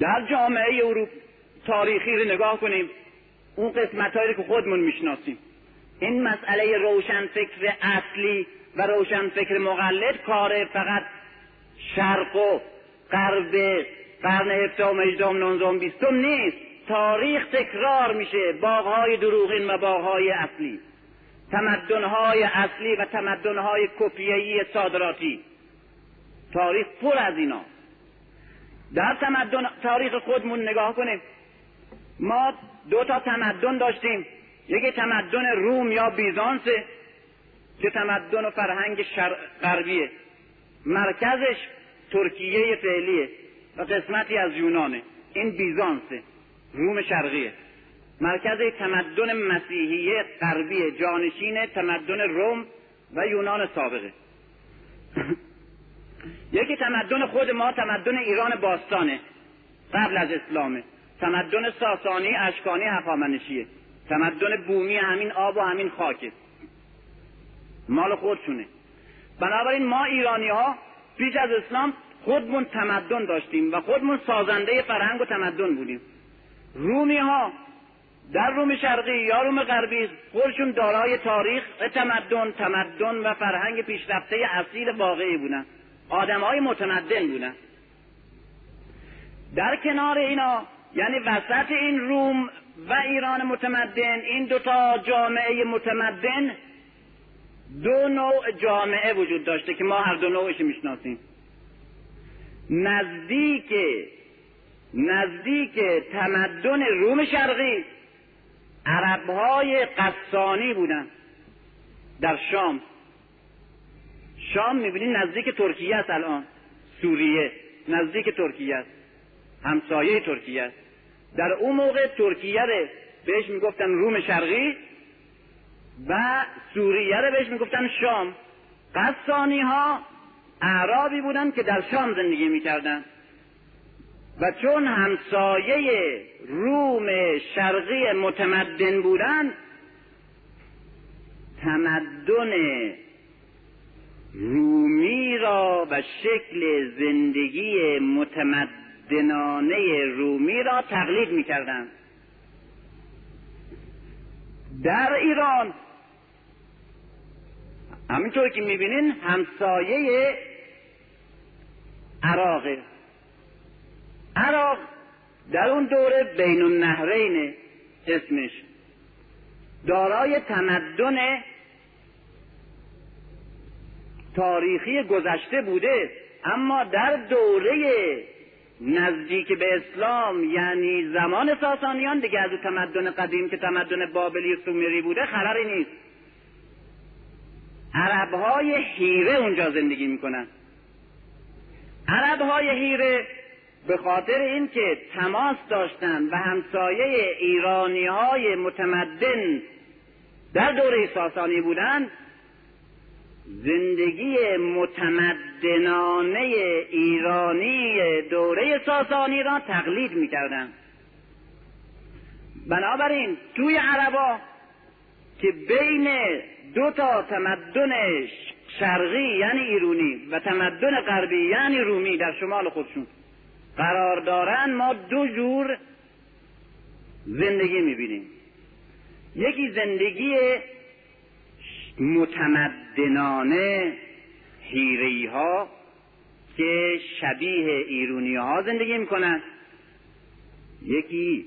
در جامعه اروپ تاریخی رو نگاه کنیم اون قسمت هایی که خودمون می‌شناسیم. این مسئله روشن فکر اصلی و روشن فکر مقلد کار فقط شرق و غرب قرن هفتم هجدهم نوزدهم بیستم نیست. تاریخ تکرار میشه. باغهای دروغین و باغهای اصلی. تمدنهای اصلی و تمدنهای کپیهی صادراتی. تاریخ پر از اینا. در تمدن تاریخ خودمون نگاه کنیم. ما دو تا تمدن داشتیم. یکی تمدن روم یا بیزانس که تمدن و فرهنگ غربیه. مرکزش ترکیه فعلیه و قسمتی از یونانه. این بیزانسه روم شرقیه. مرکز تمدن مسیحیه غربی جانشین تمدن روم و یونان سابقه. یکی تمدن خود ما تمدن ایران باستانه قبل از اسلامه. تمدن ساسانی اشکانی هخامنشیه. تمدن بومی همین آب و همین خاکه. مال خودشونه. بنابراین ما ایرانی ها پیش از اسلام خودمون تمدن داشتیم و خودمون سازنده فرهنگ و تمدن بودیم. رومی ها در روم شرقی یا روم غربی خودشون دارای تاریخ تمدن تمدن و فرهنگ پیشرفته اصیل واقعی بودن. آدم های متمدن بودن. در کنار اینا یعنی وسط این روم و ایران متمدن این دوتا جامعه متمدن دو نوع جامعه وجود داشته که ما هر دو نوعش می‌شناسیم. نزدیک نزدیک تمدن روم شرقی عربهای قصانی بودن در شام. شام می‌بینید نزدیک ترکیه است الان. سوریه نزدیک ترکیه است. همسایه ترکیه است. در اون موقع ترکیه رو بهش می‌گفتن روم شرقی و سوریه رو بهش می‌گفتن شام. قصانی ها اعرابی بودن که در شام زندگی می‌کردن. و چون همسایه روم شرقی متمدن بودن تمدن رومی را و شکل زندگی متمدنانه رومی را تقلید می‌کردند. در ایران همینطور که می‌بینین همسایه عراقه عراق در اون دوره بین النهرین اسمش. دارای تمدن تاریخی گذشته بوده اما در دوره نزدیک به اسلام یعنی زمان ساسانیان دیگه از تمدن قدیم که تمدن بابلی و سومری بوده خبری نیست. عربهای هیره اونجا زندگی می‌کنن. عربهای هیره به خاطر اینکه تماس داشتن و همسایه ایرانی های متمدن در دوره ساسانی بودند زندگی متمدنانه ایرانی دوره ساسانی را تقلید می‌کردند. بنابراین توی عربا که بین دو تا تمدن شرقی یعنی ایرونی و تمدن غربی یعنی رومی در شمال خودشون قرار دارن ما دو جور زندگی می‌بینیم. یکی زندگی متمدنانه هیری ها که شبیه ایرونی ها زندگی می‌کنن یکی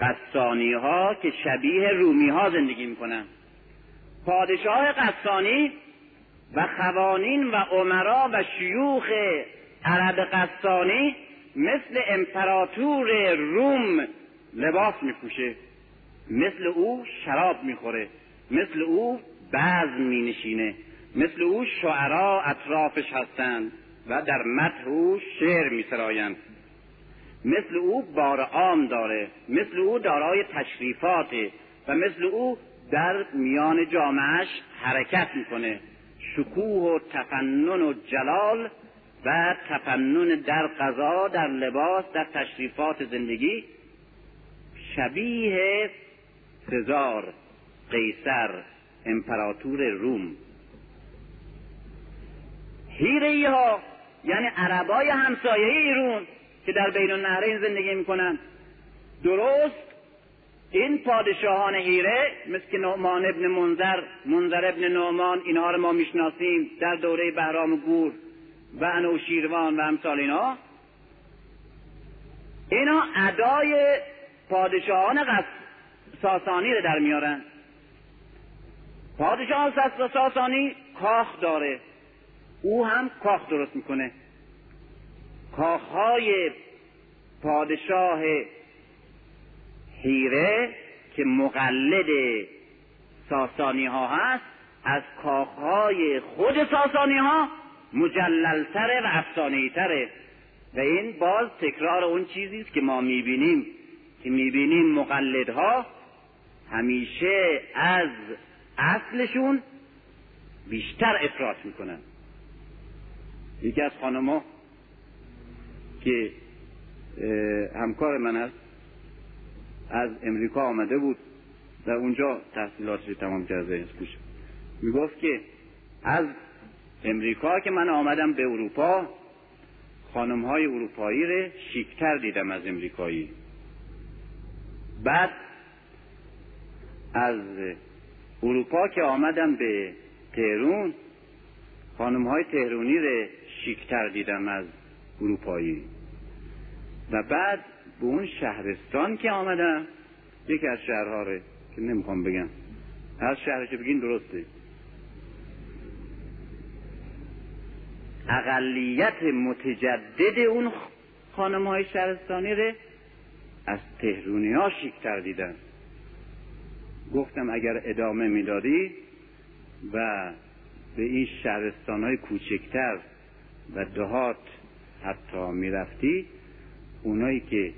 قصانی ها که شبیه رومی ها زندگی می‌کنن پادشاه قصانی و خوانین و عمرا و شیوخ عرب قصانی مثل امپراتور روم لباس میپوشه. مثل او شراب می‌خوره. مثل او بعض مینشینه. مثل او شعرا اطرافش هستند و در مدح او شعر میسرایند. مثل او بار عام داره. مثل او دارای تشریفاته و مثل او در میان جامعش حرکت می‌کنه. شکوه و تفنن و جلال و تفنن در قضا در لباس در تشریفات زندگی شبیه سزار. قیصر امپراتور روم. هیره ها یعنی عربای همسایه ایرون که در بین النهرین زندگی می‌کنن. درست این پادشاهان هیره مثل که نعمان ابن منظر منظر ابن نعمان اینها رو ما می‌شناسیم در دوره بهرام گور و انوشیروان و امثال اینا. اینا ادای پادشاهان ساسانی رو در میارن. پادشاه ساسانی کاخ داره. او هم کاخ درست می‌کنه. کاخهای پادشاه هیره که مقلد ساسانی ها هست از کاخهای خود ساسانی ها مجللتره و افسانه تره و این باز تکرار اون چیزی است که ما می‌بینیم. که می‌بینیم مقلدها همیشه از اصلشون بیشتر افراط می‌کنن. یکی از خانما که همکار من است از امریکا آمده بود و اونجا تحصیلاتش تمام کرده می می‌گفت که از امریکا که من آمدم به اروپا خانم های اروپایی رو شیکتر دیدم از امریکایی. بعد از اروپا که آمدم به تهرون خانم های تهرونی رو شیکتر دیدم از اروپایی. و بعد به اون شهرستان که آمدم یکی از شهرها رو که نمی‌خوام بگم هر شهرش بگین درسته. اقلیت متجدد اون خانم های شهرستانی رو از تهرونی ها شیکتر دیدن گفتم اگر ادامه می‌دادی و به این شهرستان های کوچکتر و دهات حتی می‌رفتی اونایی که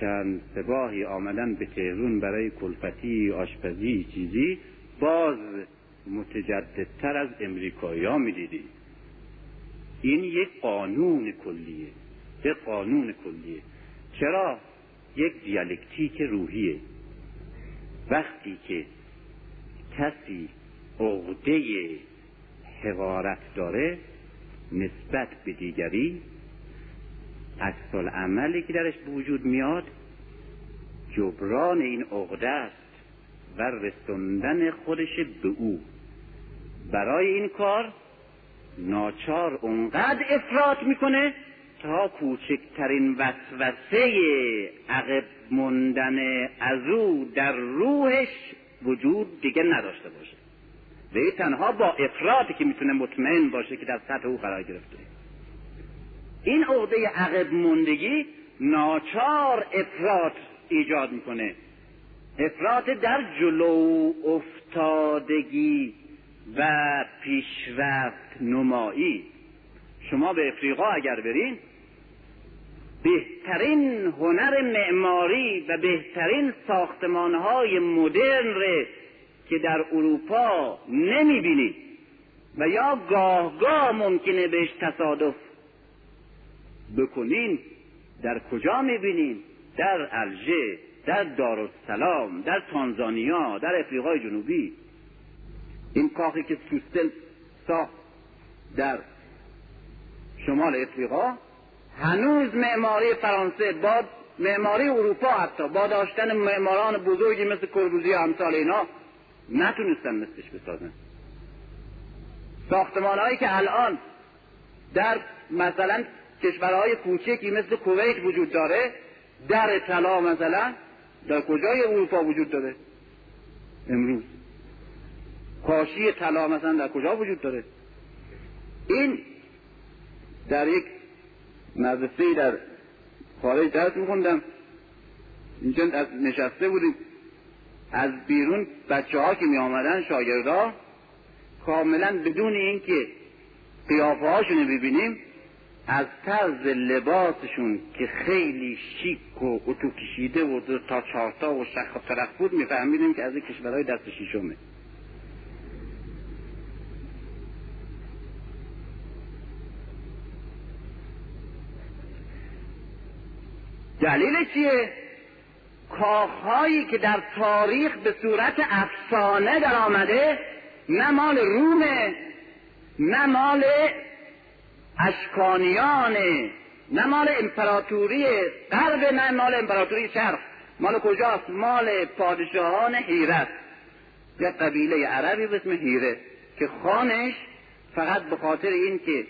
چند سباهی آمدن به تهرون برای کلفتی آشپزی چیزی باز متجددتر از امریکایی ها می‌دیدی. این یک قانون کلیه یک قانون کلیه. چرا؟ یک دیالکتیک روحیه. وقتی که کسی عقده حقارت داره نسبت به دیگری اکسال عملی که درش وجود میاد جبران این عقده است و رسوندن خودش به او. برای این کار ناچار اونقدر افراد می‌کنه تا کوچکترین وسوسه عقب موندن از او در روحش وجود دیگه نداشته باشه. و تنها با افرادی که می‌تونه مطمئن باشه که در سطح او قرار گرفته. این عقده عقب موندگی ناچار افراد ایجاد می‌کنه. افراد در جلو افتادگی و پیشرفت نمایی. شما به افریقا اگر برین بهترین هنر معماری و بهترین ساختمانهای مدرن که در اروپا نمی‌بینید و یا گاه گاه ممکنه بهش تصادف بکنین در کجا می‌بینین؟ در الژه در دارالسلام در تانزانیا در افریقای جنوبی. این کاخی که سوستل ساخت در شمال افریقا هنوز معماری فرانسه با معماری اروپا حتی با داشتن معماران بزرگی مثل کربوزی و امثال اینا نتونستن مثلش بسازن. ساختمان هایی که الان در مثلا کشورهای کوچکی مثل کویت وجود داره در طلا مثلا در کجای اروپا وجود داره؟ امروز. کاشی طلا مثلا در کجا وجود داره؟ این در یک مدرسه در خارج درس میخوندم. اینجا نشسته بودیم. از بیرون بچه ها که می آمدن شاگردا کاملا بدون اینکه قیافه هاشون ببینیم از طرز لباسشون که خیلی شیک و اتو کشیده و تا چارتا و شخ و طرف بود میفهمیدیم که از کشورهای دست شیشمه دلیل چیه؟ کاخهایی که در تاریخ به صورت افسانه در آمده نه مال رومه نه مال اشکانیان نه مال امپراتوری غرب نه مال امپراتوری شرق. مال کجاست؟ مال پادشاهان حیرت. یک قبیله عربی به اسم حیره که خانش فقط به خاطر این که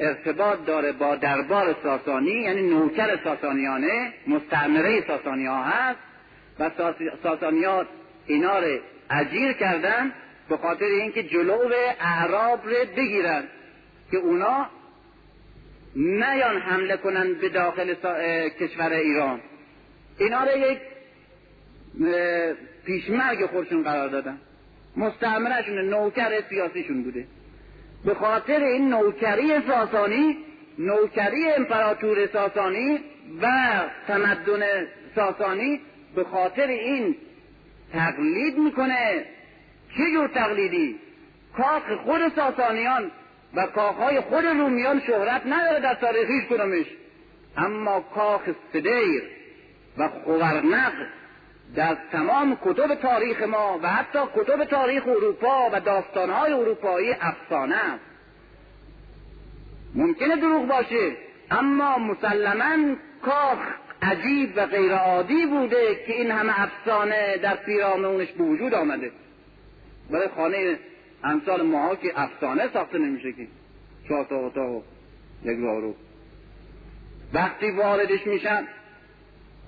ارتباط داره با دربار ساسانی یعنی نوکر ساسانیانه مستعمره ساسانی ها هست و ساسانی ها اینا رو اجیر کردن به خاطر اینکه جلو اعراب رو بگیرن که اونا نیان حمله کنن به داخل کشور ایران. اینا رو یک پیشمرگ خودشون قرار دادن. مستعمرشون نوکر سیاسیشون بوده. به خاطر این نوکری ساسانی نوکری امپراتور ساسانی و تمدن ساسانی به خاطر این تقلید می‌کنه. چه جور تقلیدی؟ کاخ خود ساسانیان و کاخهای خود رومیان شهرت نداره در تاریخیش کنمش اما کاخ سدیر و خورنق در تمام کتب تاریخ ما و حتی کتب تاریخ اروپا و داستانهای اروپایی افسانه است. ممکنه دروغ باشه اما مسلما کاخ عجیب و غیرعادی بوده که این همه افسانه در پیرامونش به وجود آمده. برای خانه امثال ماها که افسانه ساخته نمیشه که چهار تا اتاق یک رو وقتی واردش میشن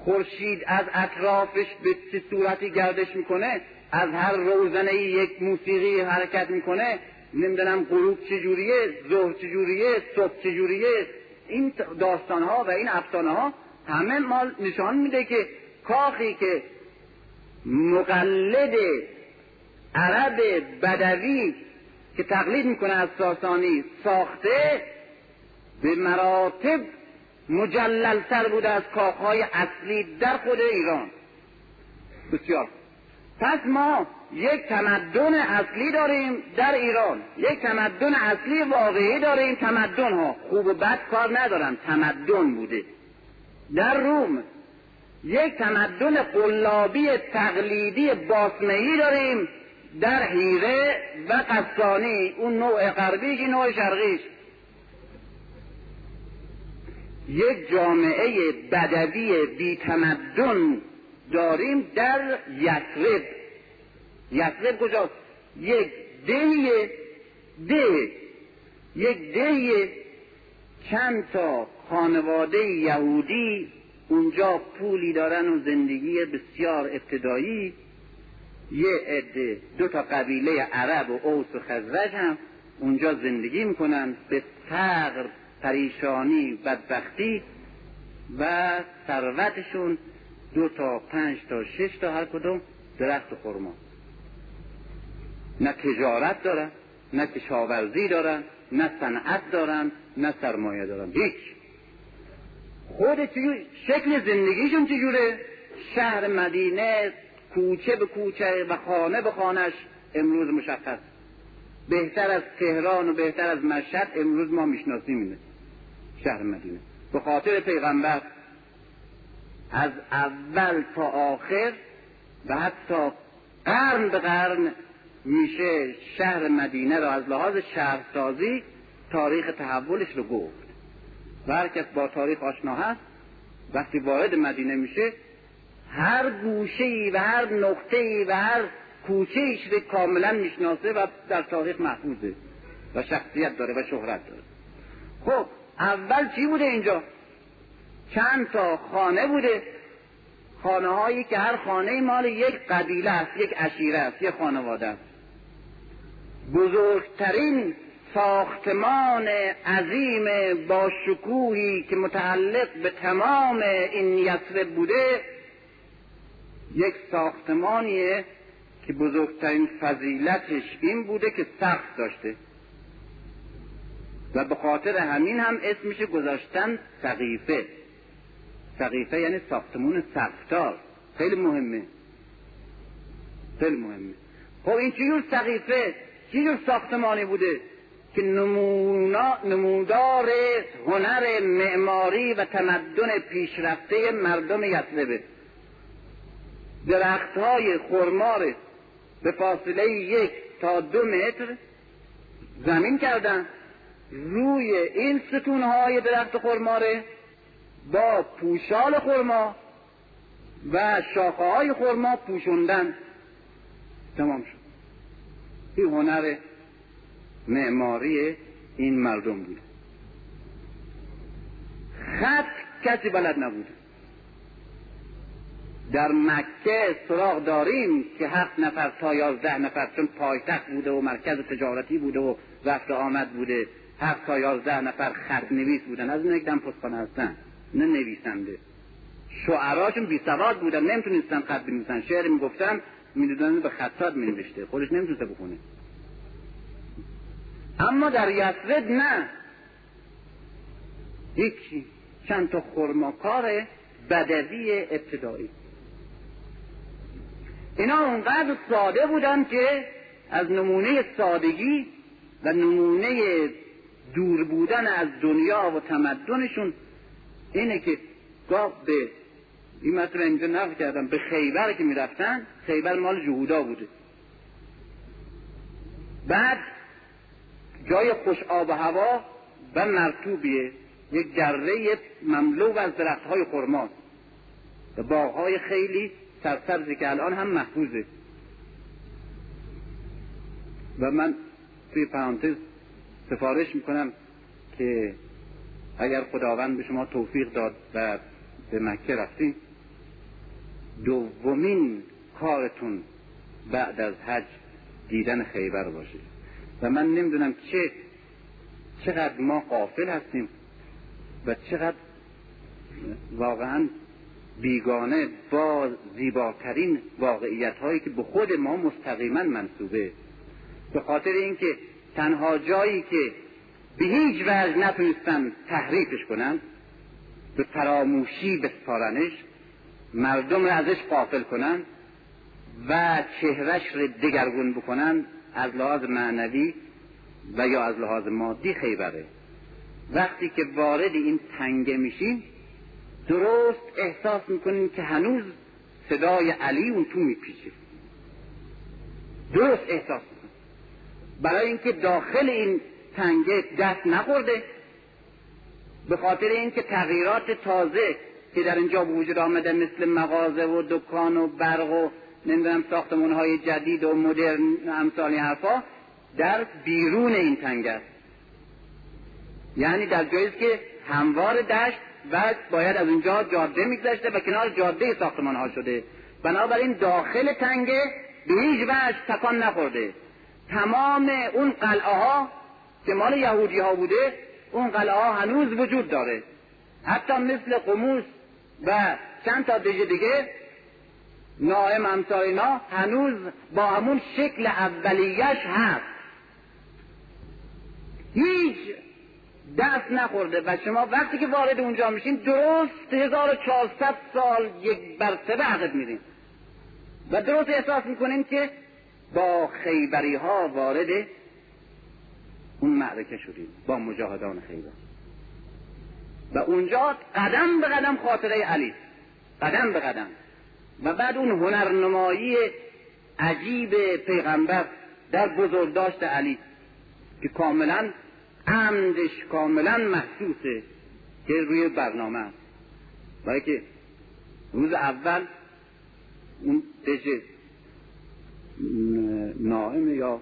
خورشید از اطرافش به چه صورتی گردش می‌کنه؟ از هر روزنه یک موسیقی حرکت می‌کنه؟ نمی‌دونم غروب چجوریه ظهر چجوریه صبح چجوریه؟ این داستان ها و این افسانه ها همه مال نشان میده که کاخی که مقلد عرب بدوی که تقلید می‌کنه از ساسانی ساخته به مراتب مجللتر بوده از کاخهای اصلی در خود ایران. بسیار. پس ما یک تمدن اصلی داریم در ایران. یک تمدن اصلی واقعی داریم. تمدن ها خوب و بد کار ندارن. تمدن بوده. در روم یک تمدن قلابی تقلیدی باسمهی داریم. در حیره و قسانی اون نوع غربیش نوع شرقیش. یک جامعه بدوی بی تمدن داریم در یسرب یسرب کجاست؟ یک ده ده یک ده چند تا خانواده یهودی اونجا پولی دارن و زندگی بسیار ابتدایی. یه عده دو تا قبیله عرب و اوس و خزرج هم اونجا زندگی می‌کنن. به فقر پریشانی بدبختی و ثروتشون دو تا پنج تا شش تا هر کدوم درخت خورما نه تجارت دارن نه کشاورزی دارن نه صنعت دارن نه سرمایه دارن. هیچ. خود شکل زندگیشون چجوره؟ شهر مدینه کوچه به کوچه و خانه به خانش امروز مشخص. بهتر از تهران و بهتر از مشهد امروز ما می‌شناسیم اینه شهر مدینه. به خاطر پیغمبر از اول تا آخر و حتی قرن به قرن میشه شهر مدینه را از لحاظ شهرسازی تاریخ تحولش رو گفت. و هر کس با تاریخ آشنا هست وقتی وارد مدینه میشه هر گوشه ای و هر نقطه ای و هر کوچه ایش رو کاملا می‌شناسه و در تاریخ محفوظه و شخصیت داره و شهرت داره. خب اول چی بوده اینجا؟ چند تا خانه بوده؟ خانه هایی که هر خانه مال یک قبیله است یک عشیره است یک خانواده است. بزرگترین ساختمان عظیم با شکوهی که متعلق به تمام این یسرب بوده یک ساختمانیه که بزرگترین فضیلتش این بوده که سخت داشته. و به خاطر همین هم اسمش گذاشتن سقیفه. سقیفه یعنی ساختمون سقفتار خیلی مهمه. خیلی مهمه. خب این چجور سقیفه؟ چجور ساختمانی بوده؟ که نمونا نمودار هنر معماری و تمدن پیشرفته مردم یسربه درخت های خرمار به فاصله یک تا دو متر زمین کردن. روی این ستونهای درخت خرماره با پوشال خرما و شاخه های خرما پوشوندن. تمام شد. این هنر معماری این مردم بود. خط کسی بلد نبود. در مکه سراغ داریم که هفت نفر تا یازده نفر چون پایتخت بوده و مرکز تجارتی بوده و رفت آمد بوده. هفت تا یازده نفر خط نویس بودن. از اون یک پستخانه هستن. نه نویسنده. شعراشون بی سواد بودن. نمی‌تونستن خط بنویسن. شعر می‌گفتن می‌دونن به خطات مینوشته. خودش نمی‌تونسته بخونه. اما در یسرد نه. هیچی چند تا خرماکار بدوی ابتدایی. اینا اونقدر ساده بودن که از نمونه سادگی و نمونه دور بودن از دنیا و تمدنشون اینه که گاه به این مطلب اینجا نقل کردم به خیبر که می‌رفتن خیبر مال جهودا بوده. بعد جای خوش آب و هوا و مرتوبیه یک دره مملو از درخت های خرماست و باغهای خیلی سرسبزی که الان هم محفوظه. و من توی پرانتز سفارش می‌کنم که اگر خداوند به شما توفیق داد و به مکه رفتین دومین کارتون بعد از حج دیدن خیبر باشه. و من نمی‌دونم چه چقدر ما قافل هستیم و چقدر واقعا بیگانه با زیباترین واقعیت هایی که به خود ما مستقیما منصوبه. به خاطر اینکه تنها جایی که به هیچ وجه نتونستن تحریفش کنن به فراموشی بسپارنش مردم را ازش قافل کنن و چهرش را دگرگون بکنن از لحاظ معنوی و یا از لحاظ مادی خیبره. وقتی که وارد این تنگه میشیم درست احساس می‌کنیم که هنوز صدای علی اون تو میپیچه. درست احساس برای اینکه داخل این تنگه دست نخورده. به خاطر اینکه تغییرات تازه که در اینجا وجود آمده مثل مغازه و دکان و برق و نمی‌دونم ساختمون های جدید و مدرن امثال حرفا در بیرون این تنگ است. یعنی در جایی که هموار دشت و باید از اونجا جاده میگذشته و کنار جاده ساختمان ها شده. بنابراین داخل تنگه به هیچ وجه تکان نخورده. تمام اون قلعه ها که مال یهودی ها بوده اون قلعه ها هنوز وجود داره. حتی مثل قموس و چند تا دیگه دیگه نائم امثال اینا هنوز با همون شکل اولیش هست. هیچ دست نخورده و شما وقتی که وارد اونجا میشین درست 1400 سال یک برسه عقب میرین. و درست احساس می‌کنین که با خیبری ها وارد اون معرکه شدیم با مجاهدان خیبر. و اونجا قدم به قدم خاطره علی قدم به قدم. و بعد اون هنرنمایی عجیب پیغمبر در بزرگداشت علی که کاملا عمدش کاملا محسوسه که روی برنامه است. برای که روز اول اون دژ نائم یا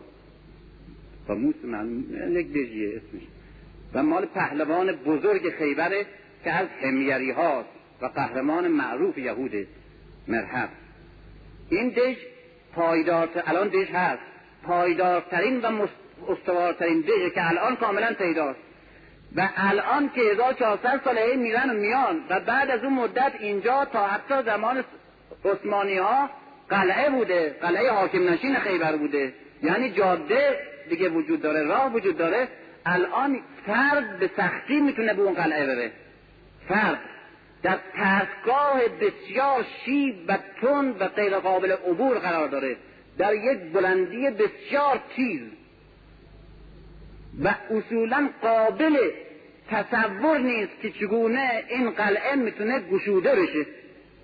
موس من یک دژیه اسمش. و مال پهلوان بزرگ خیبره که از همیری هاست و قهرمان معروف یهود مرحب. این دژ پایدارتر الان دژ هست. پایدارترین و استوارترین دژه که الان کاملا پیداست. و الان که 1400 ساله میرن و میان. و بعد از اون مدت اینجا تا حتی زمان عثمانی ها قلعه بوده قلعه حاکم نشین خیبر بوده. یعنی جاده دیگه وجود داره راه وجود داره. الان فرد به سختی می‌تونه به اون قلعه بره. فرد در تحتگاه بسیار شیب و تند و غیر قابل عبور قرار داره. در یک بلندی بسیار تیز. و اصولا قابل تصور نیست که چگونه این قلعه می‌تونه گشوده بشه.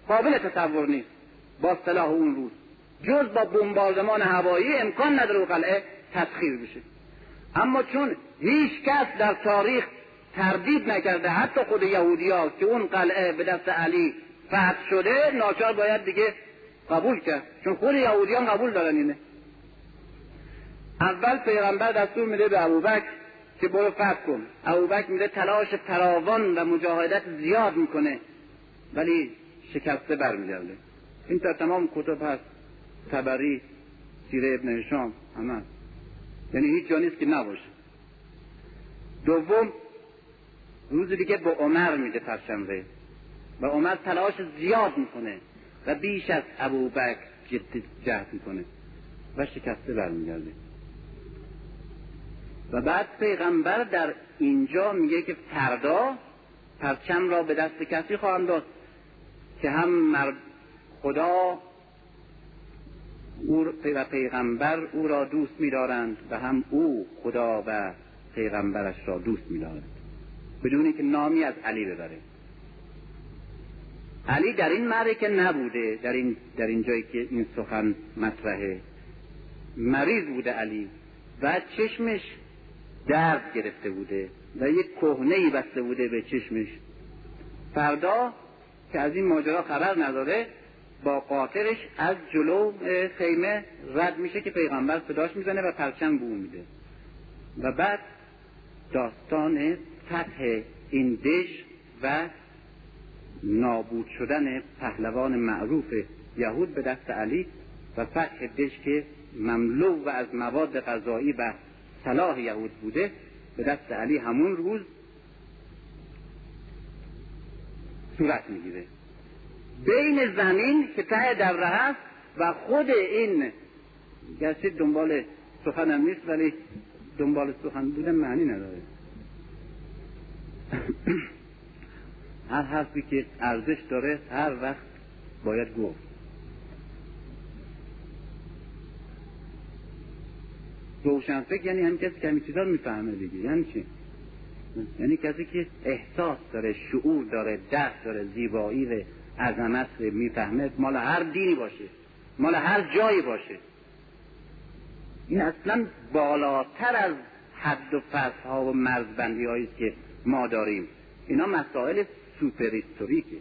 قابل تصور نیست. با صلاح اون روز. جز با بمباردمان هوایی امکان نداره قلعه تسخیر بشه. اما چون هیچ کس در تاریخ تردید نکرده حتی خود یهودی ها که اون قلعه به دست علی فتح شده ناچار باید دیگه قبول کرد. چون خود یهودیان قبول دارن اینه. اول پیغمبر دستور میده به ابوبکر که برو فتح کن. ابوبکر میده تلاش فراوان و مجاهدت زیاد می‌کنه ولی شکسته برمیگرده. این تا تمام کتب هست. تبری سیره ابن هشام همه یعنی هیچ جا نیست که نباشه. دوم روز دیگه به عمر میده پرشنبه و عمر تلاش زیاد می‌کنه و بیش از ابوبکر جد جهد می‌کنه و شکسته برمیگرده. و بعد پیغمبر در اینجا میگه که فردا پرچم را به دست کسی خواهم داد که هم خدا او و پیغمبر او را دوست می‌دارند و هم او خدا و پیغمبرش را دوست می‌دارند بدون که نامی از علی ببره. علی در این معرکه نبوده در این, در این جایی که این سخن مطرحه مریض بوده علی و چشمش درد گرفته بوده و یک کهنه بسته بوده به چشمش. فردا که از این ماجرا خبر نداره با قاطرش از جلو خیمه رد میشه که پیغمبر صداش می‌زنه و پرچم بو میده. و بعد داستان فتح این دش و نابود شدن پهلوان معروف یهود به دست علی و فتح دش که مملو و از مواد غذایی و صلاح یهود بوده به دست علی همون روز صورت می‌گیره. بین زمین که ته دوره هست و خود این گرچه دنبال سخنم نیست ولی دنبال سخن بودن معنی نداره. هر حرفی که ارزش داره هر وقت باید گفت. روشنفکر یعنی همین کسی که همین چیزا می‌فهمه دیگه. یعنی چی؟ یعنی کسی که احساس داره شعور داره درک داره زیبایی عظمت می‌فهمه مال هر دینی باشه مال هر جایی باشه. این اصلا بالاتر از حد و فصل ها و مرزبندی هایی که ما داریم. اینا مسائل superhistorique ه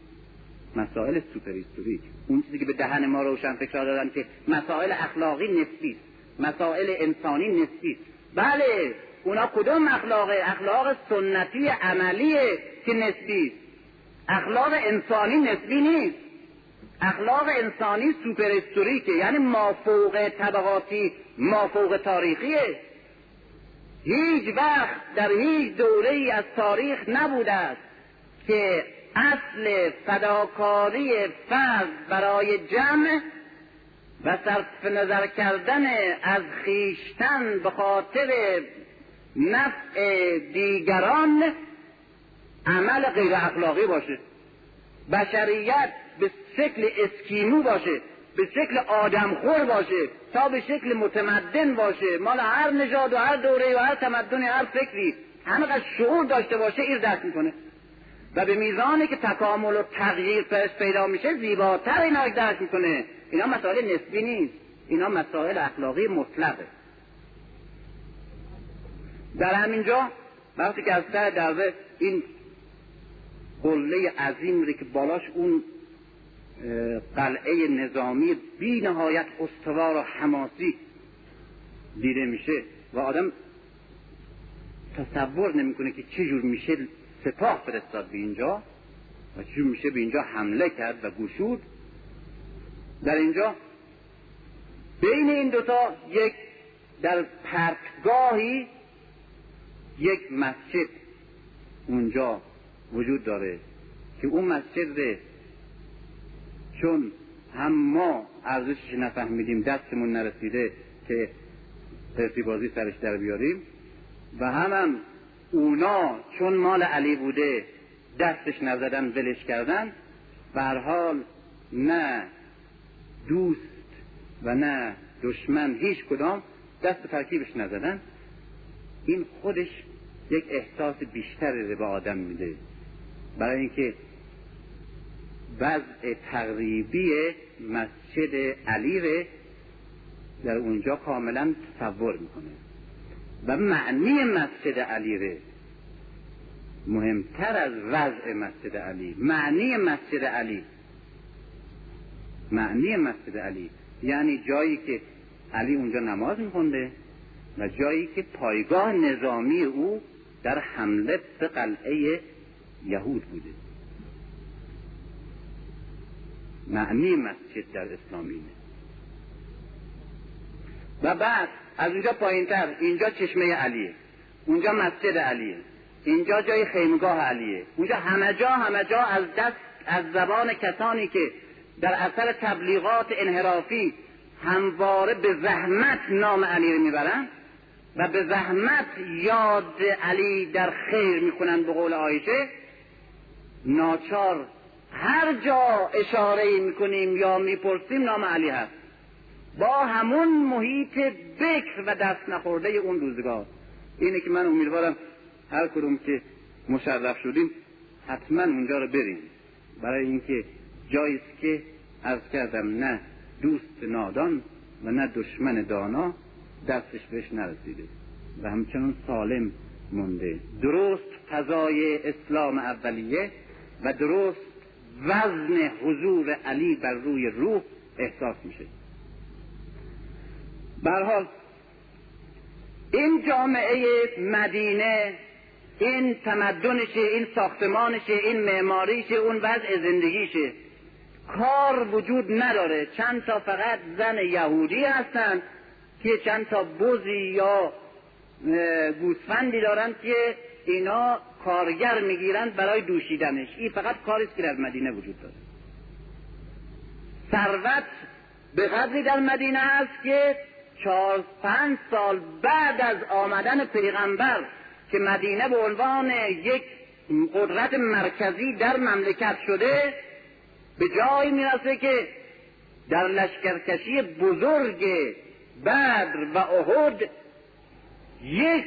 مسائل superhistorique اون چیزی که به دهن ما روشن فکر دادن که مسائل اخلاقی نسبی مسائل انسانی نسبی بله اونا کدوم اخلاقه؟ اخلاق سنتی عملیه که نسبی اخلاق انسانی نسبی نیست. اخلاق انسانی سوپر یعنی مافوق طبقاتی مافوق تاریخیه. هیچ وقت در هیچ دوره ای از تاریخ نبوده است که اصل فداکاری فرد برای جمع و صرف نظر کردن از خیشتن به خاطر نفع دیگران عمل غیر اخلاقی باشه. بشریت به شکل اسکیمو باشه به شکل آدمخور باشه تا به شکل متمدن باشه. مال هر نژاد و هر دوره و هر تمدن هر فکری همه شعور داشته باشه ایر دست می‌کنه. و به میزانی که تکامل و تغییر پیدا میشه زیباتر اینا درک می‌کنه. اینا مسائل نسبی نیست. اینا مسائل اخلاقی مطلقه. در همینجا وقتی که از ته این قله عظیم که بالاش اون قلعه نظامی بی نهایت استوار و حماسی دیده میشه و آدم تصور نمی‌کنه که چجور میشه سپاه فرستاد به اینجا و چجور میشه به اینجا حمله کرد و گشود. در اینجا بین این دوتا یک در پرتگاهی یک مسجد اونجا وجود داره که اون مسجد چون هم ما ارزشش نفهمیدیم دستمون نرسیده که قرصی بازی سرش در بیاریم و هم, هم اونا چون مال علی بوده دستش نزدن ولش کردن به حال نه دوست و نه دشمن هیچ کدام دست ترکیبش نزدن. این خودش یک احساس بیشتری به آدم میده. برای اینکه وضع تقریبی مسجد علی در اونجا کاملا تصور می‌کنه. و معنی مسجد علی ره مهمتر از وضع مسجد علی. معنی مسجد علی. معنی مسجد علی. یعنی جایی که علی اونجا نماز میخونده و جایی که پایگاه نظامی او در حمله به قلعه یهود بوده. معنی مسجد در اسلامینه و بعد از اونجا پایین تر اینجا چشمه علیه اونجا مسجد علیه اینجا جای خیمگاه علیه اونجا همه جا همه جا از دست از زبان کسانی که در اثر تبلیغات انحرافی همواره به زحمت نام علی رو می‌برن و به زحمت یاد علی در خیر می‌کنن به قول آیشه ناچار هر جا اشاره می‌کنیم یا می‌پرسیم نام علی هست. با همون محیط بکر و دست نخورده اون روزگار. اینه که من امیدوارم هر کدوم که مشرف شدیم حتما اونجا رو بریم. برای اینکه جایی که از کردم نه دوست نادان و نه دشمن دانا دستش بهش نرسیده و همچنان سالم مونده. درست فضای اسلام اولیه و درست وزن حضور علی بر روی روح احساس میشه. حال این جامعه مدینه این تمدنشه این ساختمانشه این معماریشه اون وضع زندگیشه کار وجود نداره. چند تا فقط زن یهودی هستن که چند تا بزی یا گوسفندی دارن که اینا کارگر می‌گیرن برای دوشیدنش. این فقط کاری که در مدینه وجود داره. ثروت به قدری در مدینه هست که چهار پنج سال بعد از آمدن پیغمبر که مدینه به عنوان یک قدرت مرکزی در مملکت شده به جایی می‌رسه که در لشکرکشی بزرگ بدر و احد یک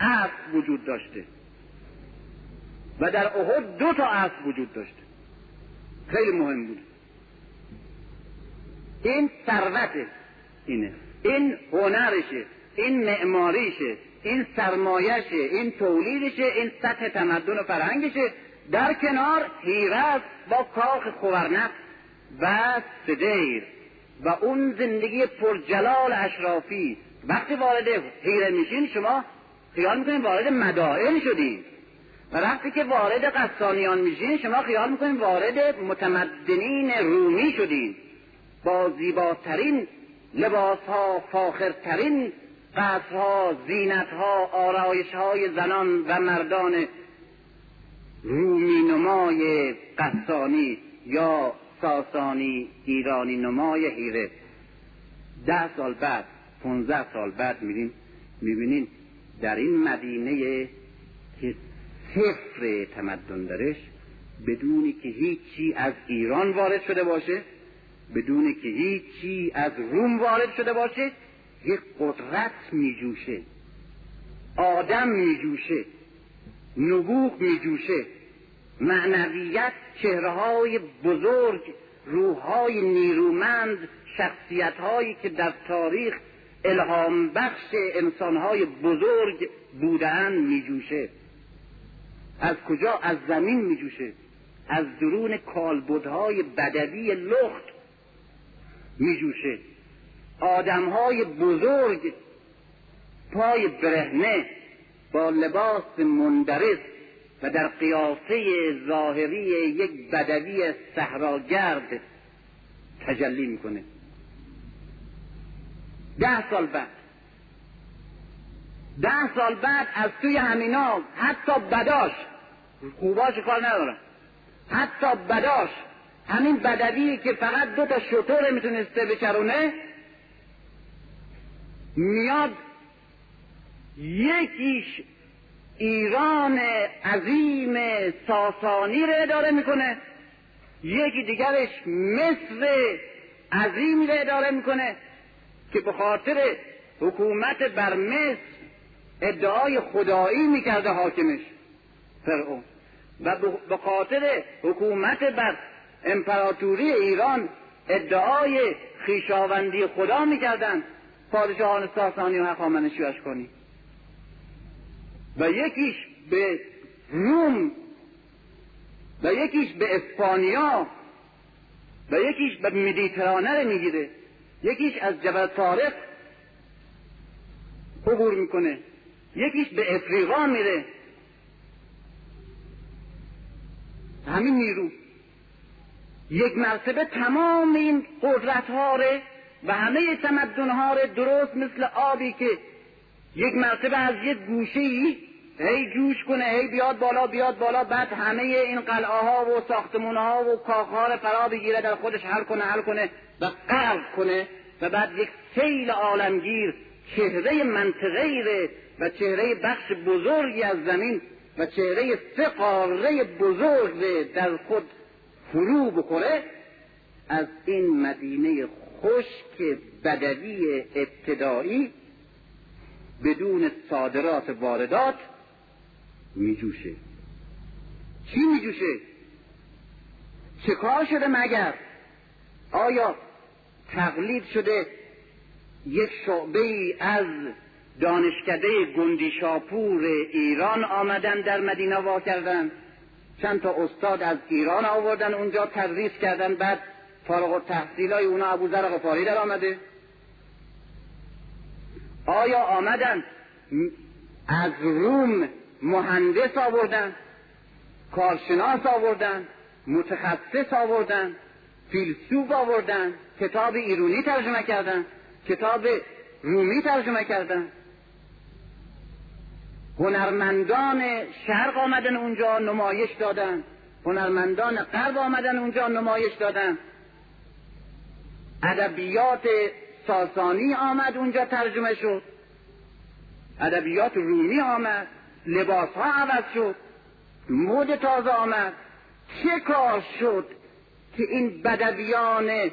اسب وجود داشته. و در احد دو تا اسب وجود داشته. خیلی مهم بود. این ثروت اینه. این هنرشه این معماریشه این سرمایشه این تولیدشه این سطح تمدن و فرهنگشه. در کنار هیرت با کاخ خورنق و سدیر. و اون زندگی پرجلال اشرافی. وقتی وارد هیره میشین شما خیال می‌کنین وارد مدائن شدین. و وقتی که وارد قصانیان میشین شما خیال می‌کنین وارد متمدنین رومی شدین. با زیباترین لباس ها فاخرترین قصرها زینتها آرایش های زنان و مردان رومی نمای قصانی یا ساسانی ایرانی نمای هیره ده سال بعد پونزده سال بعد می‌بینین در این مدینه که صفر تمدن درش بدونی که هیچی از ایران وارد شده باشه بدونی که هیچی از روم وارد شده باشه یک قدرت میجوشه آدم میجوشه نبوغ میجوشه معنویت چهره های بزرگ روحهای نیرومند شخصیت هایی که در تاریخ الهام بخش انسانهای بزرگ بودن میجوشه. از کجا؟ از زمین میجوشه. از درون کالبدهای بدوی لخت میجوشه. آدمهای بزرگ پای برهنه با لباس مندرس و در قیافه ظاهری یک بدوی صحراگرد تجلی می‌کنه. ده سال بعد ده سال بعد از توی همینا حتی بداش خوباش کار ندارن حتی بداش همین بدوی که فقط دو تا شطور می‌تونسته بچرونه میاد یکیش ایران عظیم ساسانی رو اداره می‌کنه یکی دیگرش مصر عظیم رو اداره می‌کنه که به خاطر حکومت بر مصر ادعای خدایی می‌کرده حاکمش فرعون. و به خاطر حکومت بر امپراتوری ایران ادعای خیشاوندی خدا می‌کردن. پادشاهان ساسانی و هخامنشی کنی و یکیش به روم و یکیش به اسپانیا و یکیش به مدیترانه رو می‌گیره. یکیش از جبل طارق عبور می‌کنه. یکیش به افریقا میره. همین نیرو. یک مرتبه تمام این قدرت ها و همه تمدن ها درست مثل آبی که یک مرتبه از یک گوشه ای هی جوش کنه هی بیاد بالا بیاد بالا بعد همه این قلعه ها و ساختمون ها و کاخ ها فرا بگیره در خودش حل کنه حل کنه و غرق کنه و بعد یک سیل عالمگیر چهره منطقه و چهره بخش بزرگی از زمین و چهره سه قاره بزرگ در خود فرو بخوره از این مدینه خشک بدوی ابتدایی بدون صادرات واردات میجوشه. چی میجوشه؟ چه کار شده مگر؟ آیا تقلید شده یک شعبه از دانشکده گندی شاپور ایران آمدن در مدینه وا کردن. چند تا استاد از ایران آوردن اونجا تدریس کردن. بعد فارغ التحصیل های اونا ابوذر غفاری در آمده. آیا آمدن از روم مهندس آوردن کارشناس آوردن متخصص آوردن فیلسوف آوردن کتاب ایرونی ترجمه کردن؟ کتاب رومی ترجمه کردن. هنرمندان شرق آمدن اونجا نمایش دادن. هنرمندان غرب آمدن اونجا نمایش دادن. ادبیات ساسانی آمد اونجا ترجمه شد. ادبیات رومی آمد لباس ها عوض شد. مود تازه آمد. چه کار شد که این بدویان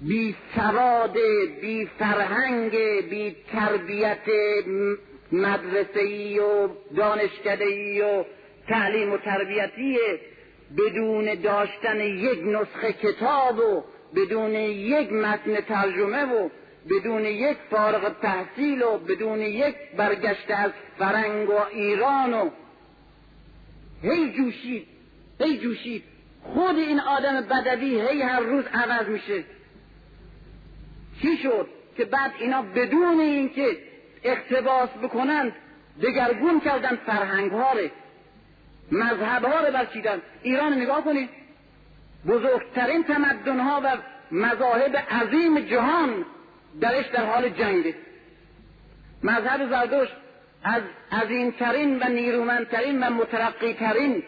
بی سواد بی فرهنگ بی تربیت مدرسه و دانشکده و تعلیم و تربیتی بدون داشتن یک نسخه کتاب و بدون یک متن ترجمه و بدون یک فارغ تحصیل و بدون یک برگشته از فرنگ و ایران و هی جوشید هی جوشید. خود این آدم بدوی هی هر روز عوض میشه. چی شد که بعد اینا بدون اینکه اقتباس بکنند دگرگون کردن فرهنگ ها مذهب ها رو برچیدن ایران نگاه کنید. بزرگترین تمدن ها و مذاهب عظیم جهان درش در حال جنگه. مذهب زردوش از عظیمترین و نیرومندترین و مترقیترین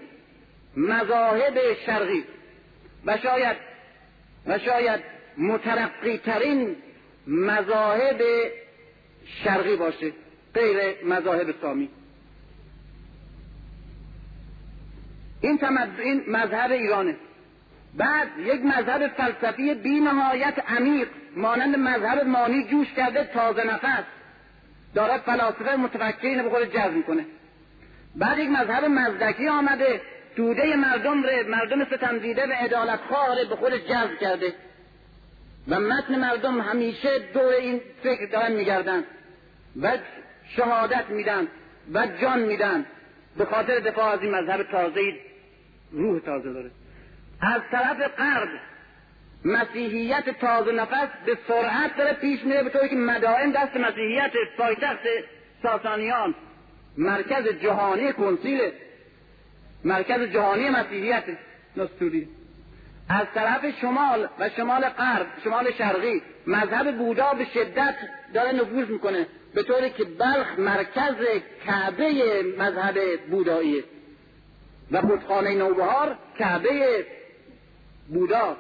مذاهب شرقی. و شاید و شاید مترقیترین مذاهب شرقی باشه غیر مذاهب سامی. این, این مذهب ایرانه. بعد یک مذهب فلسفی بی نهایت عمیق مانند مذهب مانی جوش کرده تازه نفس دارد فلاسفه متفکرین به خود جذب می‌کنه. بعد یک مذهب مزدکی آمده توده مردم ره مردم ستمدیده و خواه به خود جذب کرده. و متن مردم همیشه دور این فکر دارن میگردن و شهادت میدن و جان میدن. به خاطر دفاع از این مذهب تازه روح تازه داره. از طرف غرب مسیحیت تازه نفس به سرعت داره پیش میره به طوری که مدائن دست مسیحیت پایتخت ساسانیان مرکز جهانی کنسیل مرکز جهانی مسیحیت نستوری. از طرف شمال و شمال غرب شمال شرقی مذهب بودا به شدت داره نفوذ می‌کنه به طوری که بلخ مرکز کعبه مذهب بوداییه و بودخانه نوبهار کعبه بودا.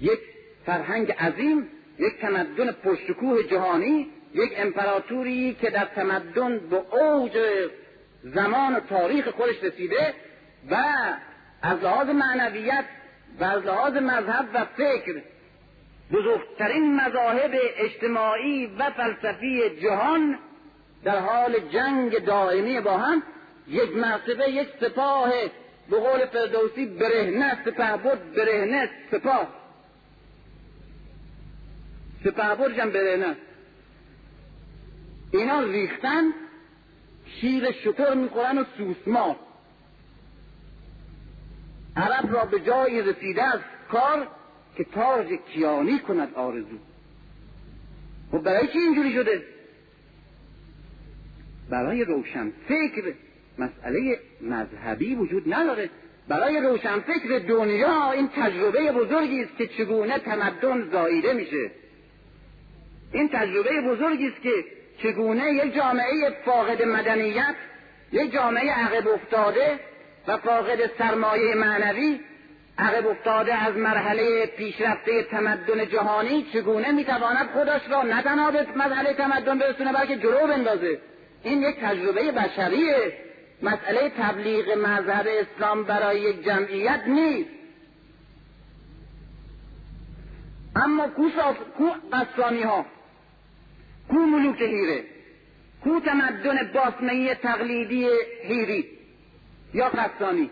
یک فرهنگ عظیم یک تمدن پشتکوه جهانی یک امپراتوری که در تمدن به اوج زمان و تاریخ خودش رسیده و از لحاظ معنویت و از لحاظ مذهب و فکر بزرگترین مذاهب اجتماعی و فلسفی جهان در حال جنگ دائمی با هم یک مرتبه یک سپاه به قول فردوسی برهنه سپه بود برهنه سپاه. سپه برجم برهنه. اینا ریختن شیر شطور می‌خورن و سوسمار. عرب را به جایی رسیده از کار که تاج کیانی کند آرزو. و خب برای چی اینجوری شده؟ برای روشن فکر مسئله مذهبی وجود نداره. برای روشن فکر دنیا این تجربه بزرگی است که چگونه تمدن زاییده میشه. این تجربه بزرگی است که چگونه یک جامعه فاقد مدنیت یک جامعه عقب افتاده و فاقد سرمایه معنوی عقب افتاده از مرحله پیشرفته تمدن جهانی چگونه می‌تواند خودش را نه تنها به مرحله تمدن برسونه بلکه جلو بندازه؟ این یک تجربه بشریه. مسئله تبلیغ مذهب اسلام برای یک جمعیت نیست. اما کو, کو قصانی ها کو ملوک هیره کو تمدن باسمهی تقلیدی هیری؟ یا قصانی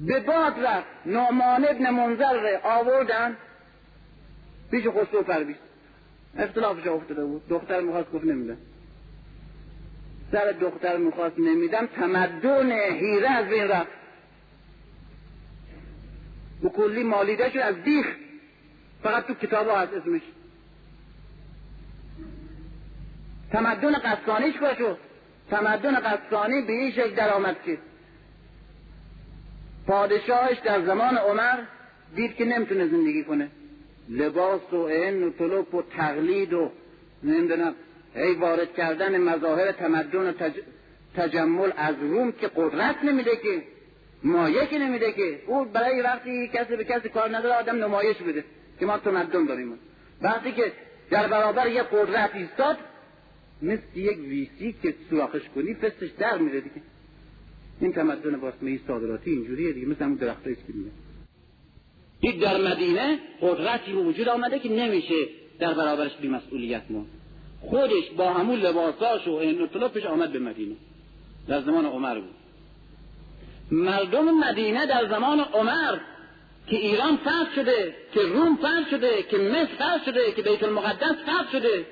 به باد رفت. نعمان ابن منظر ره آوردن. پیش خسرو پرویز. اختلافش افتاده بود. دختر می‌خواست گفت نمیدن سر دختر می‌خواست نمیدم. تمدن هیره از بین رفت. و کلی مالیده شد از بیخ. فقط تو کتاب ها هست اسمش. تمدن قصانیش کجا شد؟ تمدن قصانی به این شکل درآمد که پادشاهش در زمان عمر دید که نمی‌تونه زندگی کنه. لباس و عین و طلوب و تقلید و نمی‌دونم ای وارد کردن مظاهر تمدن و تجمل از روم که قدرت نمیده که مایه که نمیده که. او برای وقتی کسی به کسی کار نداره آدم نمایش بده که ما تمدن داریم. وقتی که در برابر یه قدرت ایستاد مثل یک ویسی که سوراخش کنی فستش در میره دیگه. این تمدن باسمه صادراتی اینجوریه دیگه مثل همون درخت که میده دید در مدینه قدرتی به وجود آمده که نمیشه در برابرش بی مسئولیت ما خودش با همون لباساش و این پیش آمد به مدینه. در زمان عمر بود. مردم مدینه در زمان عمر که ایران فتح شده که روم فتح شده که مصر فتح شده که بیت المقدس فتح شده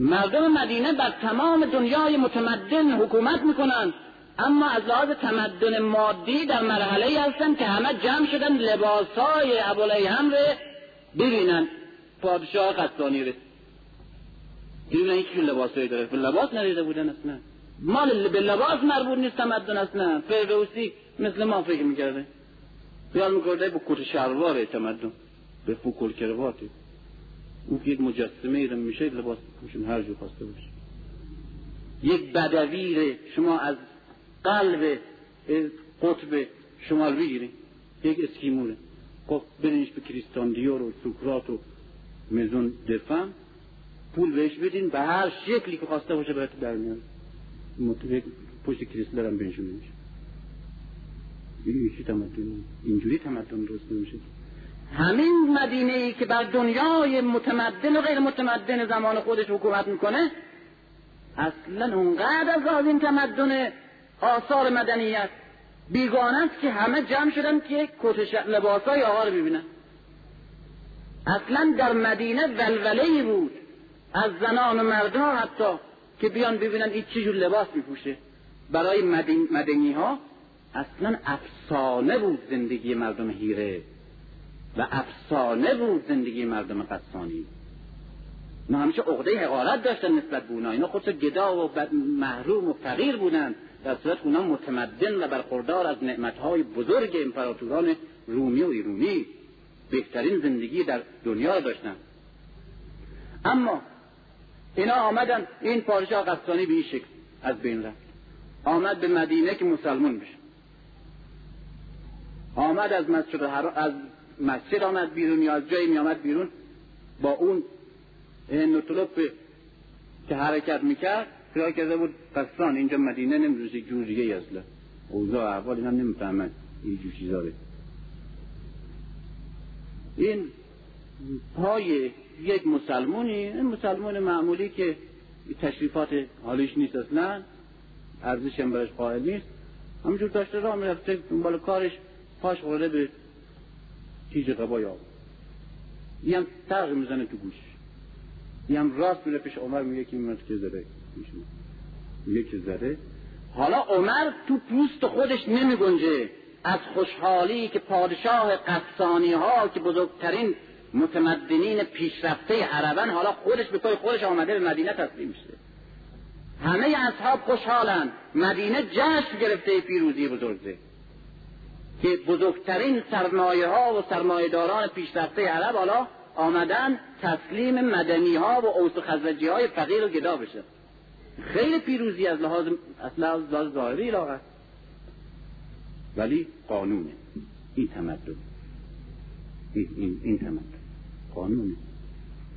مردم مدینه بر تمام دنیای متمدن حکومت می‌کنن اما از لحاظ تمدن مادی در مرحله هستن که همه جمع شدن لباسای ابولیهم رو ببینن. پادشاه قصدانی رو. ببینن چون لباسایی داره. لباس ندیده بودن اصلا. مال به لباس مربوط نیست تمدن اصلا. فردوسی مثل ما فکر می‌کرده. خیال می‌کرده به کت شلوار تمدن. به فکل کرواتی او یک مجسمه ای میشه لباس پوشون هر جو خواسته باشه. یک بدویر شما از قلب قطب شمال بگیرید یک اسکیموره خب برینش به کریستان دیور و سوکرات و مزون دفن. پول بهش بدین به هر شکلی که خواسته باشه برات در میاد پشت کریستال هم بنشون میشه این تمدن. اینجوری تمدن درست نمیشه. همین مدینه ای که بر دنیای متمدن و غیر متمدن زمان خودش حکومت می‌کنه اصلا اونقدر از این تمدن آثار مدنیت بیگانه است که همه جمع شدن که کتش لباسای آقا رو ببینن. اصلا در مدینه ولوله ای بود. از زنان و مردان حتی که بیان ببینن این چه لباس میپوشه. برای مدنی ها اصلا افسانه بود زندگی مردم هیره و افسانه بود زندگی مردم قصانی ما همیشه عقده حقارت داشتن نسبت به اونا. اینا خودش گدا و محروم و فقیر بودن. در صورت اونا متمدن و برخوردار از نعمتهای بزرگ امپراتوران رومی و ایرونی بهترین زندگی در دنیا داشتن. اما اینا آمدن این پادشاه قصانی به این شکل از بین رفت. آمد به مدینه که مسلمان بشه. آمد از مسجد از مسجد آمد بیرون یا از جایی می آمد بیرون با اون نطلب که حرکت می‌کرد خیال کرده بود قصان اینجا مدینه نمی‌دونست جور دیگه اصلا اوضاع احوال اینا نمی‌فهمن این جور چیزا این پای یک مسلمونی این مسلمون معمولی که تشریفات حالیش نیست اصلا ارزش هم برش قائل نیست. همینجور داشته راه می‌رفته دنبال کارش پاش خورده به تیج قبای آب. این هم می‌زنه تو گوش. این راست میره پیش عمر میگه که این که زده میگه که زده حالا عمر تو پوست خودش نمی گنجه از خوشحالی که پادشاه قصانی ها که بزرگترین متمدنین پیشرفته عربن حالا خودش به پای خودش آمده به مدینه تسلیم میشه همه اصحاب خوشحالن. مدینه جشن گرفته پیروزی بزرگه. که بزرگترین سرمایه ها و سرمایه داران پیشرفته عرب حالا آمدن تسلیم مدنی ها و اوس خزرجی های فقیر و گدا بشه. خیلی پیروزی از لحاظ از لحاظ ظاهری لاغت ولی قانونه. این تمدن. این, این, این تمدن. قانونه.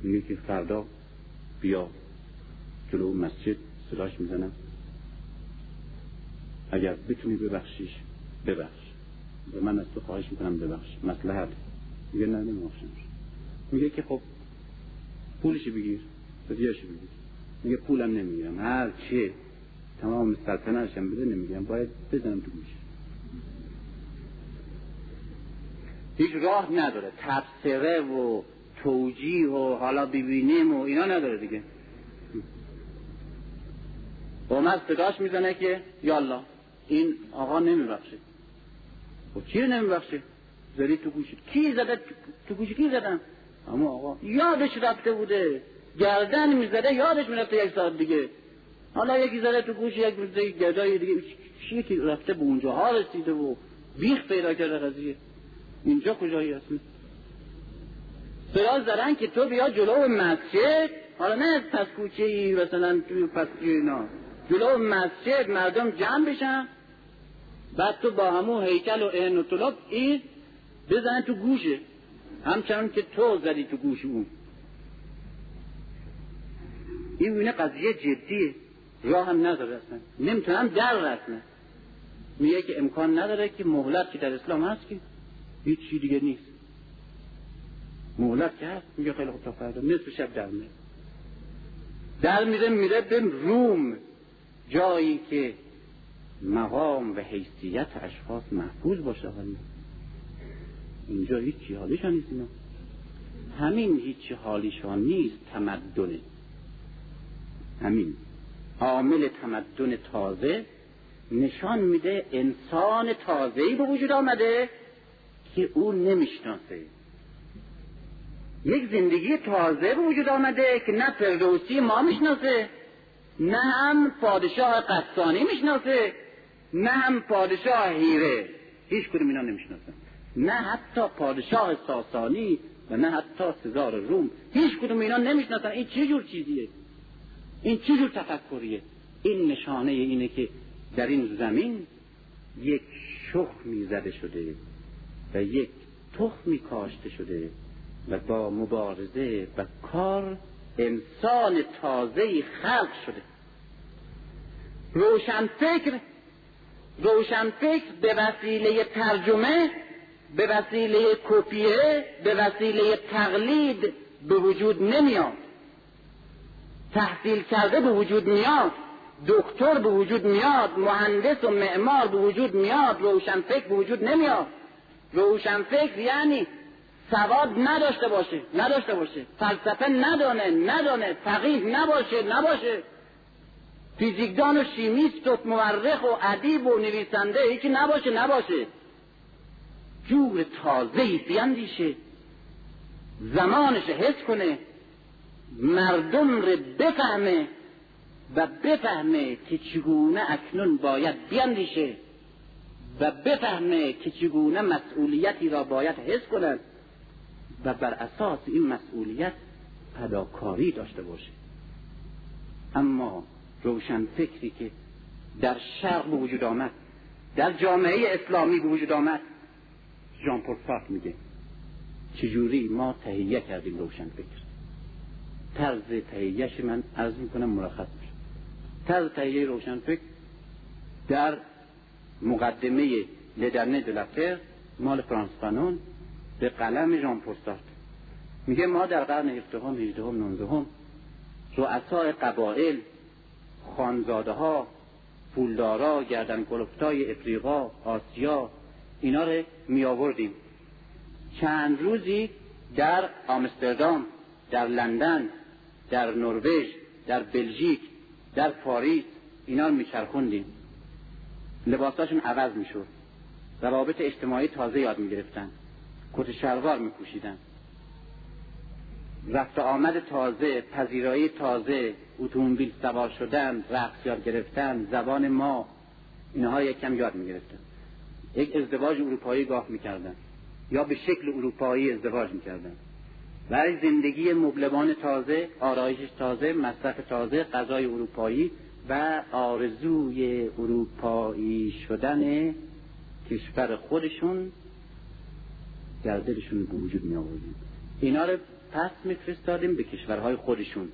میگه که فردا بیا جلو مسجد صداش می‌زنم. اگر بتونی ببخشیش ببخش. من از تو خواهش می‌کنم ببخش مسلحت میگه نه نمیبخشم میگه که خب پولشی بگیر. بدیاشی بگیر. میگه پولم نمی‌گیرم. هر چه تمام سلطنتشم بده نمی‌گیرم. باید بزنم تو گوش هیچ راه نداره. تبصره و توجیه و حالا ببینیم و اینا نداره دیگه. عمر صداش می‌زنه که یالا. این آقا نمیبخشه. و خب چی نمیبخشه زدی تو گوشی. کی زده؟ تو گوشی کی زدن؟ اما آقا یادش رفته بوده. گردن می‌زده یادش می‌رفته یک ساعت دیگه. حالا یکی زده تو گوش یک روزه گردای دیگه. چیه که رفته به اونجا؟ ها رسیده و بیخ پیدا کرده قضیه. اینجا کجایی هست؟ سراز زدن که تو بیا جلو مسجد. حالا نه پس کوچه ای مثلا توی پس اینا. جلو مسجد مردم جمع بشن. بعد تو با همون هیکل و این و طلب این بزن تو گوشه. همچنان که تو زدی تو گوش اون. این میونه قضیه جدیه. راه هم نداره اصلا. نمی‌تونم در رسمه میگه که امکان نداره که مهلت که در اسلام هست که هیچ چی دیگه نیست. مهلت که هست میگه خیلی خوب تا فردا. نصف شب در میره در میره میره به روم. جایی که مقام و حیثیت اشخاص محفوظ باشه ولی اینجا هیچی حالیشان نیست اینا. همین هیچی حالیشان نیست تمدنه همین. عامل تمدن تازه نشان میده انسان تازه‌ای به وجود آمده که او نمی‌شناسه. یک زندگی تازه به وجود آمده که نه فردوسی ما می‌شناسه نه هم پادشاه قصانی می‌شناسه. نه هم پادشاه هیره هیچ کدوم اینا نمی‌شناسن. نه حتی پادشاه ساسانی و نه حتی سزار روم. هیچ کدوم اینا نمی‌شناسن. این چه جور چیزیه؟ این چه جور تفکریه؟ این نشانه اینه که در این زمین یک شخمی زده شده و یک تخمی کاشته شده و با مبارزه و کار انسان تازه خلق شده. روشن فکر روشن فکر به وسیله ترجمه به وسیله کپیه به وسیله تقلید به وجود نمیاد. تحصیل کرده به وجود میاد دکتر به وجود میاد مهندس و معمار به وجود میاد روشن فکر به وجود نمیاد. روشن فکر یعنی سواد نداشته باشه نداشته باشه. فلسفه ندانه ندانه فقیه نباشه نباشه. فیزیکدان و شیمیست و مورخ و ادیب و نویسنده هیچی نباشه نباشه. جور تازه بیندیشه. زمانش حس کنه. مردم رو بفهمه و بفهمه که چگونه اکنون باید بیندیشه و بفهمه که چگونه مسئولیتی را باید حس کند و بر اساس این مسئولیت پداکاری داشته باشه. اما روشن فکری که در شرق به وجود آمد در جامعه اسلامی به وجود آمد. جان پل میگه. چجوری ما تهیه کردیم روشن فکر؟ طرز تهیهش من عرض می‌کنم مرخص میشه. طرز تهیه روشن فکر در مقدمه لدرنه دلفر مال فرانس فانون به قلم ژان پرسارت میگه ما در قرن هفدهم هجدهم نوزدهم رؤسای قبایل خانزاده ها پولدارا گردن کلفتای افریقا آسیا اینا رو می آوردیم چند روزی در آمستردام در لندن در نروژ در بلژیک در پاریس اینا رو میچرخوندیم. لباساشون عوض می‌شد. روابط اجتماعی تازه یاد می‌گرفتن. کت شلوار میپوشیدن. رفت آمد تازه پذیرایی تازه اتومبیل سوار شدن رقص یاد گرفتن زبان ما. اینها یک کم یاد می‌گرفتن. یک ازدواج اروپایی گاه می‌کردن. یا به شکل اروپایی ازدواج می‌کردن. برای زندگی مبلمان تازه آرایش تازه مصرف تازه غذای اروپایی و آرزوی اروپایی شدن کشور خودشون در دلشون به وجود می آوردیم اینا رو پس میفرستادیم به کشورهای خودشون.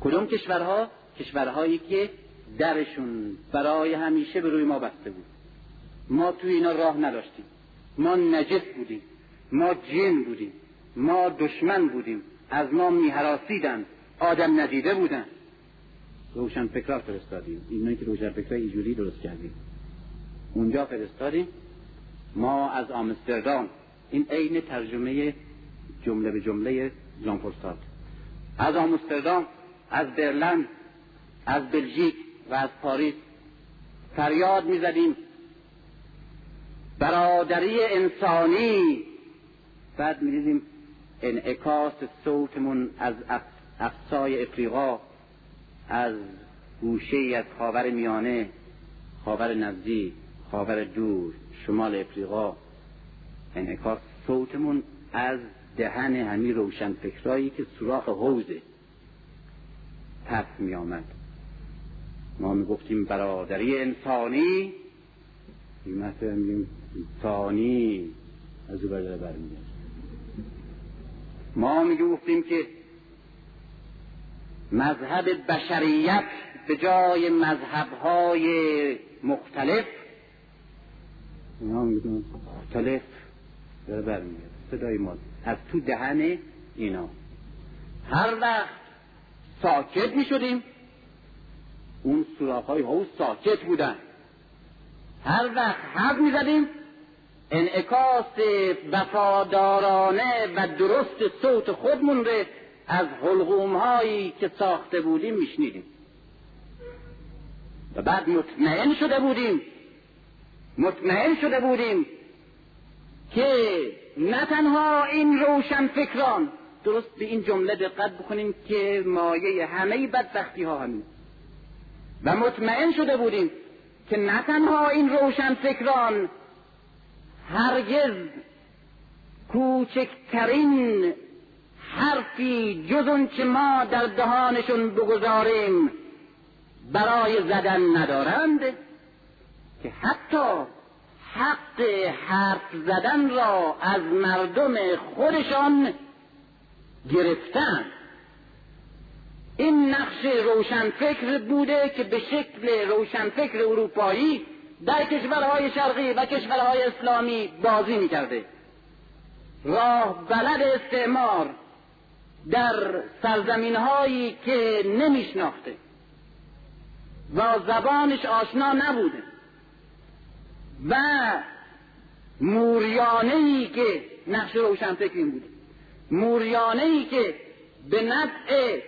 کدوم کشورها؟ کشورهایی که درشون برای همیشه به روی ما بسته بود. ما توی اینا راه نداشتیم. ما نجس بودیم. ما جن بودیم. ما دشمن بودیم. از ما میهراسیدن. آدم ندیده بودن. روشن فکرها فرستادیم. اینایی که روشن فکرها اینجوری درست کردیم. اونجا فرستادیم. ما از آمستردام. این عین ترجمه جمله به جمله جان از آمستردام از برلند از بلژیک و از پاریس فریاد می‌زدیم. برادری انسانی. بعد می‌دیدیم انعکاس صوتمون از افسای افریقا از گوشه از خاور میانه خاور نزدیک خاور دور شمال افریقا. انعکاس صوتمون از دهن همین روشن فکرایی که سوراخ حوزه پس می آمد ما می گفتیم برادری انسانی مثلا انسانی از او برداره برمیگرد ما می گفتیم که مذهب بشریت به جای مذهبهای مختلف اینا مختلف داره برمیگرد صدای ما از تو دهن اینا. هر وقت ساکت می شدیم اون سراخ های ساکت بودن. هر وقت حق می زدیم انعکاس وفادارانه و درست صوت خودمون رو از حلقوم هایی که ساخته بودیم میشنیدیم. و بعد مطمئن شده بودیم. مطمئن شده بودیم که نه تنها این روشن فکران درست به این جمله دقت بکنیم که مایه همه بدبختی ها همین. و مطمئن شده بودیم که نه تنها این روشن فکران هرگز کوچکترین حرفی جز که ما در دهانشون بگذاریم برای زدن ندارند که حتی حق حرف زدن را از مردم خودشان گرفتن. این نقش روشنفکر بوده که به شکل روشنفکر اروپایی در کشورهای شرقی و کشورهای اسلامی بازی می‌کرده. راه بلد استعمار در سرزمین هایی که نمیشناخته و زبانش آشنا نبوده. و موریانه ای که نقش روشنفکر این بوده. موریانه ای که به نفع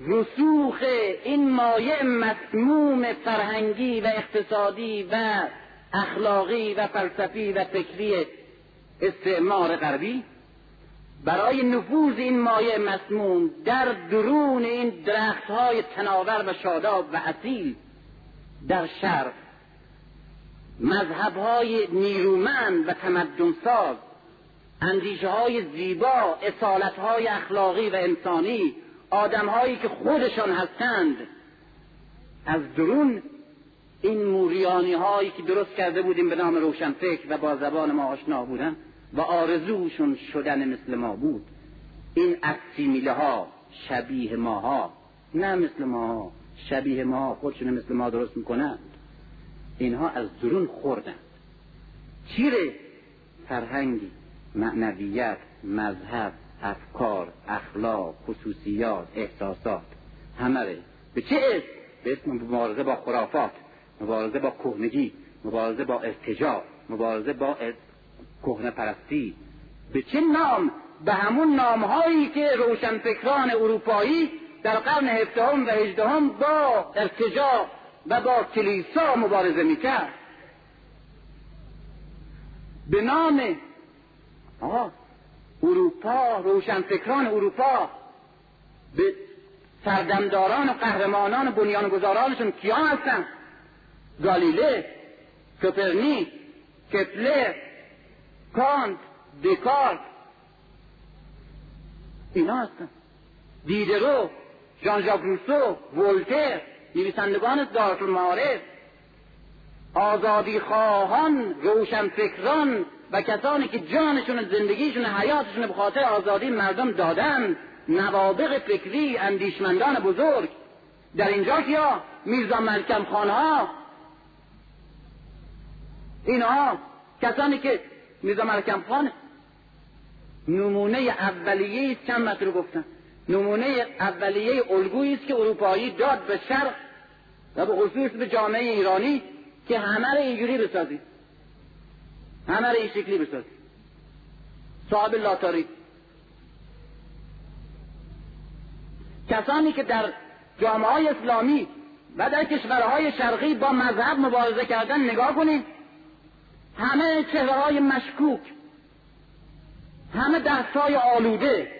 رسوخ این مایع مسموم فرهنگی و اقتصادی و اخلاقی و فلسفی و فکری استعمار غربی برای نفوذ این مایع مسموم در درون این درخت های تناور و شاداب و اصیل در شرق مذهب های نیرومند و تمدن ساز اندیشه های زیبا اصالت های اخلاقی و انسانی آدم هایی که خودشان هستند. از درون این موریانی هایی که درست کرده بودیم به نام روشنفکر و با زبان ما آشنا بودن و آرزوشون شدن مثل ما بود. این اکسیمیله ها شبیه ماها نه مثل ما شبیه ما خودشون مثل ما درست می‌کنند اینها از درون خوردند چیره فرهنگی؟ معنویت مذهب افکار اخلاق خصوصیات احساسات. همه به چه اسم؟ به اسم مبارزه با خرافات مبارزه با کهنگی مبارزه با ارتجاع مبارزه با کهنه پرستی. به چه نام؟ به همون نامهایی که روشنفکران اروپایی در قرن هفدهم و هجدهم با ارتجاع و با کلیسا مبارزه می‌کرد. به نام اروپا روشنفکران اروپا به سردمداران و قهرمانان و بنیانگذارانشون کیا هستن؟ گالیله کوپرنیک کپلر کانت دکارت. اینا هستن. دیدرو ژان ژاک روسو ولتر. نویسندگان دارت المعارف آزادی خواهان روشنفکران و کسانی که جانشون زندگیشون حیاتشون به خاطر آزادی مردم دادن. نوابق فکری اندیشمندان بزرگ. در اینجا کیا؟ میرزا ملکم خانها. اینها کسانی که میرزا ملکم خان نمونه اولیه است. چند متر گفتن نمونه اولیه الگویی است که اروپایی داد به شرق و به خصوص به جامعه ایرانی که همه رو اینجوری بسازید همه رو این شکلی بسازید صاحب لاتاری. کسانی که در جامعه های اسلامی و در کشورهای شرقی با مذهب مبارزه کردن نگاه کنید همه چهره های مشکوک. همه دستای آلوده.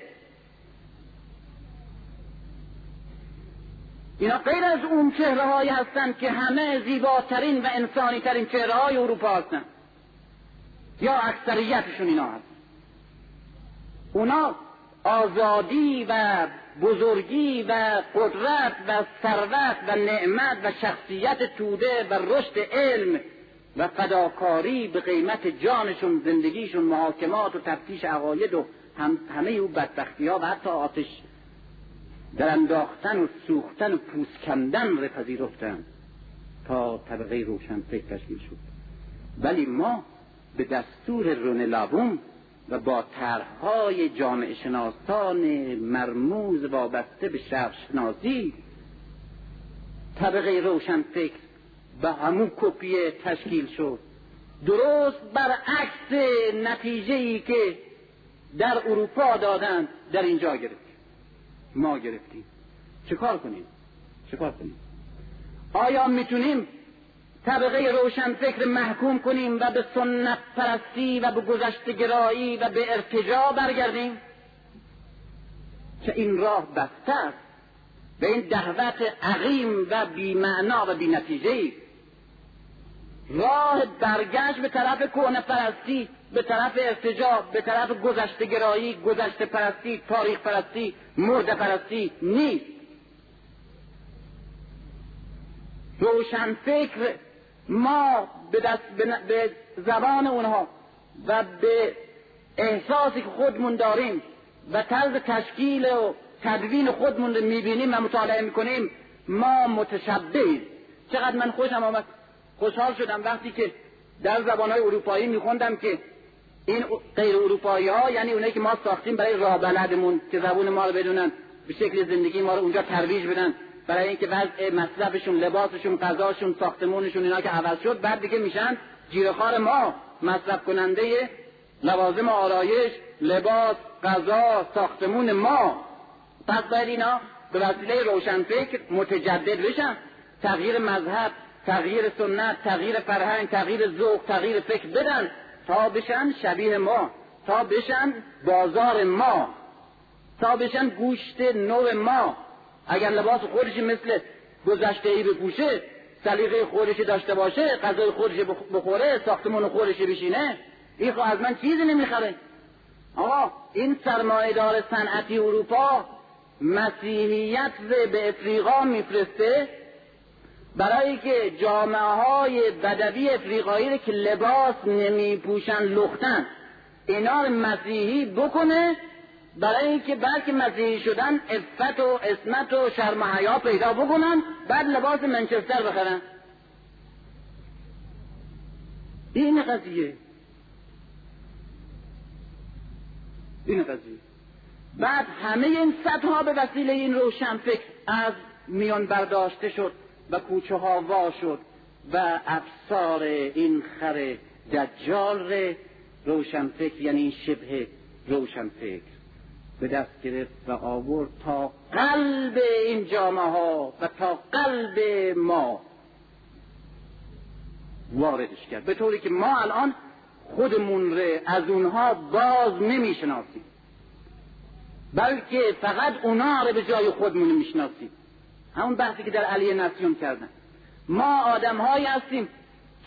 اینا غیر از اون چهره هایی هستند که همه زیباترین و انسانی ترین چهره های اروپا هستند یا اکثریتشون اینا هست اونا آزادی و بزرگی و قدرت و ثروت و نعمت و شخصیت توده و رشد علم و فداکاری به قیمت جانشون زندگیشون محاکمات و تفتیش عقاید و هم همه او بدبختی ها و حتی آتش در انداختن و سوختن و پوست کندن رپذیرفتن تا طبقه روشن فکر تشکیل شد. ولی ما به دستور رون لابوم و با طرحهای جامعه شناسان مرموز وابسته به شرق شناسی طبقه روشن فکر به همون کپیه تشکیل شد. درست برعکس نتیجه ای که در اروپا دادن در اینجا گرفتیم ما گرفتیم. چه کار کنیم؟ چه کار کنیم؟ آیا می‌تونیم طبقه روشن فکر محکوم کنیم و به سنت پرستی و به گذشته گرایی و به ارتجاع برگردیم؟ چه این راه بسته است؟ به این دعوت عقیم و بیمعنا و بی نتیجه راه برگشت به طرف کهنه پرستی. به طرف ارتجاع به طرف گذشته گرایی گذشته پرستی تاریخ پرستی مرد پرستی نیست. روشن فکر ما به, دست به زبان اونها و به احساسی که خودمون داریم و طرز تشکیل و تدوین خودمون رو می‌بینیم و مطالعه می‌کنیم ما متشبهیم. چقدر من خوشم آمد. خوشحال شدم وقتی که در زبانهای اروپایی میخوندم که این غیر اروپایی ها یعنی اونایی که ما ساختیم برای راه بلدمون که زبون ما رو بدونن به شکل زندگی ما رو اونجا ترویج بدن. برای اینکه وضع مصرفشون لباسشون غذاشون ساختمونشون اینا که عوض شد بعد دیگه میشن جیرخار ما مصرف کننده لوازم آرایش لباس غذا ساختمون ما. پس باید اینا به وسیله روشنفکر متجدد بشن. تغییر مذهب تغییر سنت تغییر فرهنگ تغییر ذوق تغییر فکر بدن. تا بشن شبیه ما تا بشن بازار ما تا بشن گوشت نوع ما. اگر لباس خودشی مثل گذشته ای بپوشه سلیقه خودشی داشته باشه غذای خودشی بخوره ساختمون خودشی بشینه این خب از من چیزی نمی‌خره. آقا این سرمایهدار صنعتی اروپا مسیحیت به افریقا میفرسته برای که جامعه های بدوی افریقایی که لباس نمی پوشن لختن اینا رو مسیحی بکنه برای اینکه بلکه مسیحی شدن افت و اسمت و شرم حیا پیدا بکنن بعد لباس منچستر بخرن. این قضیه. این قضیه. بعد همه این سطح به وسیله این روشن فکر از میان برداشته شد. و کوچه ها وا شد و افسار این خر دجال ره. روشن فکر یعنی این شبه روشن فکر. به دست گرفت و آورد تا قلب این جامعه ها و تا قلب ما واردش کرد. به طوری که ما الان خودمون رو از اونها باز نمی‌شناسیم. بلکه فقط اونا رو به جای خودمون می‌شناسیم. همون بحثی که در علی نسیون کردن. ما آدم هستیم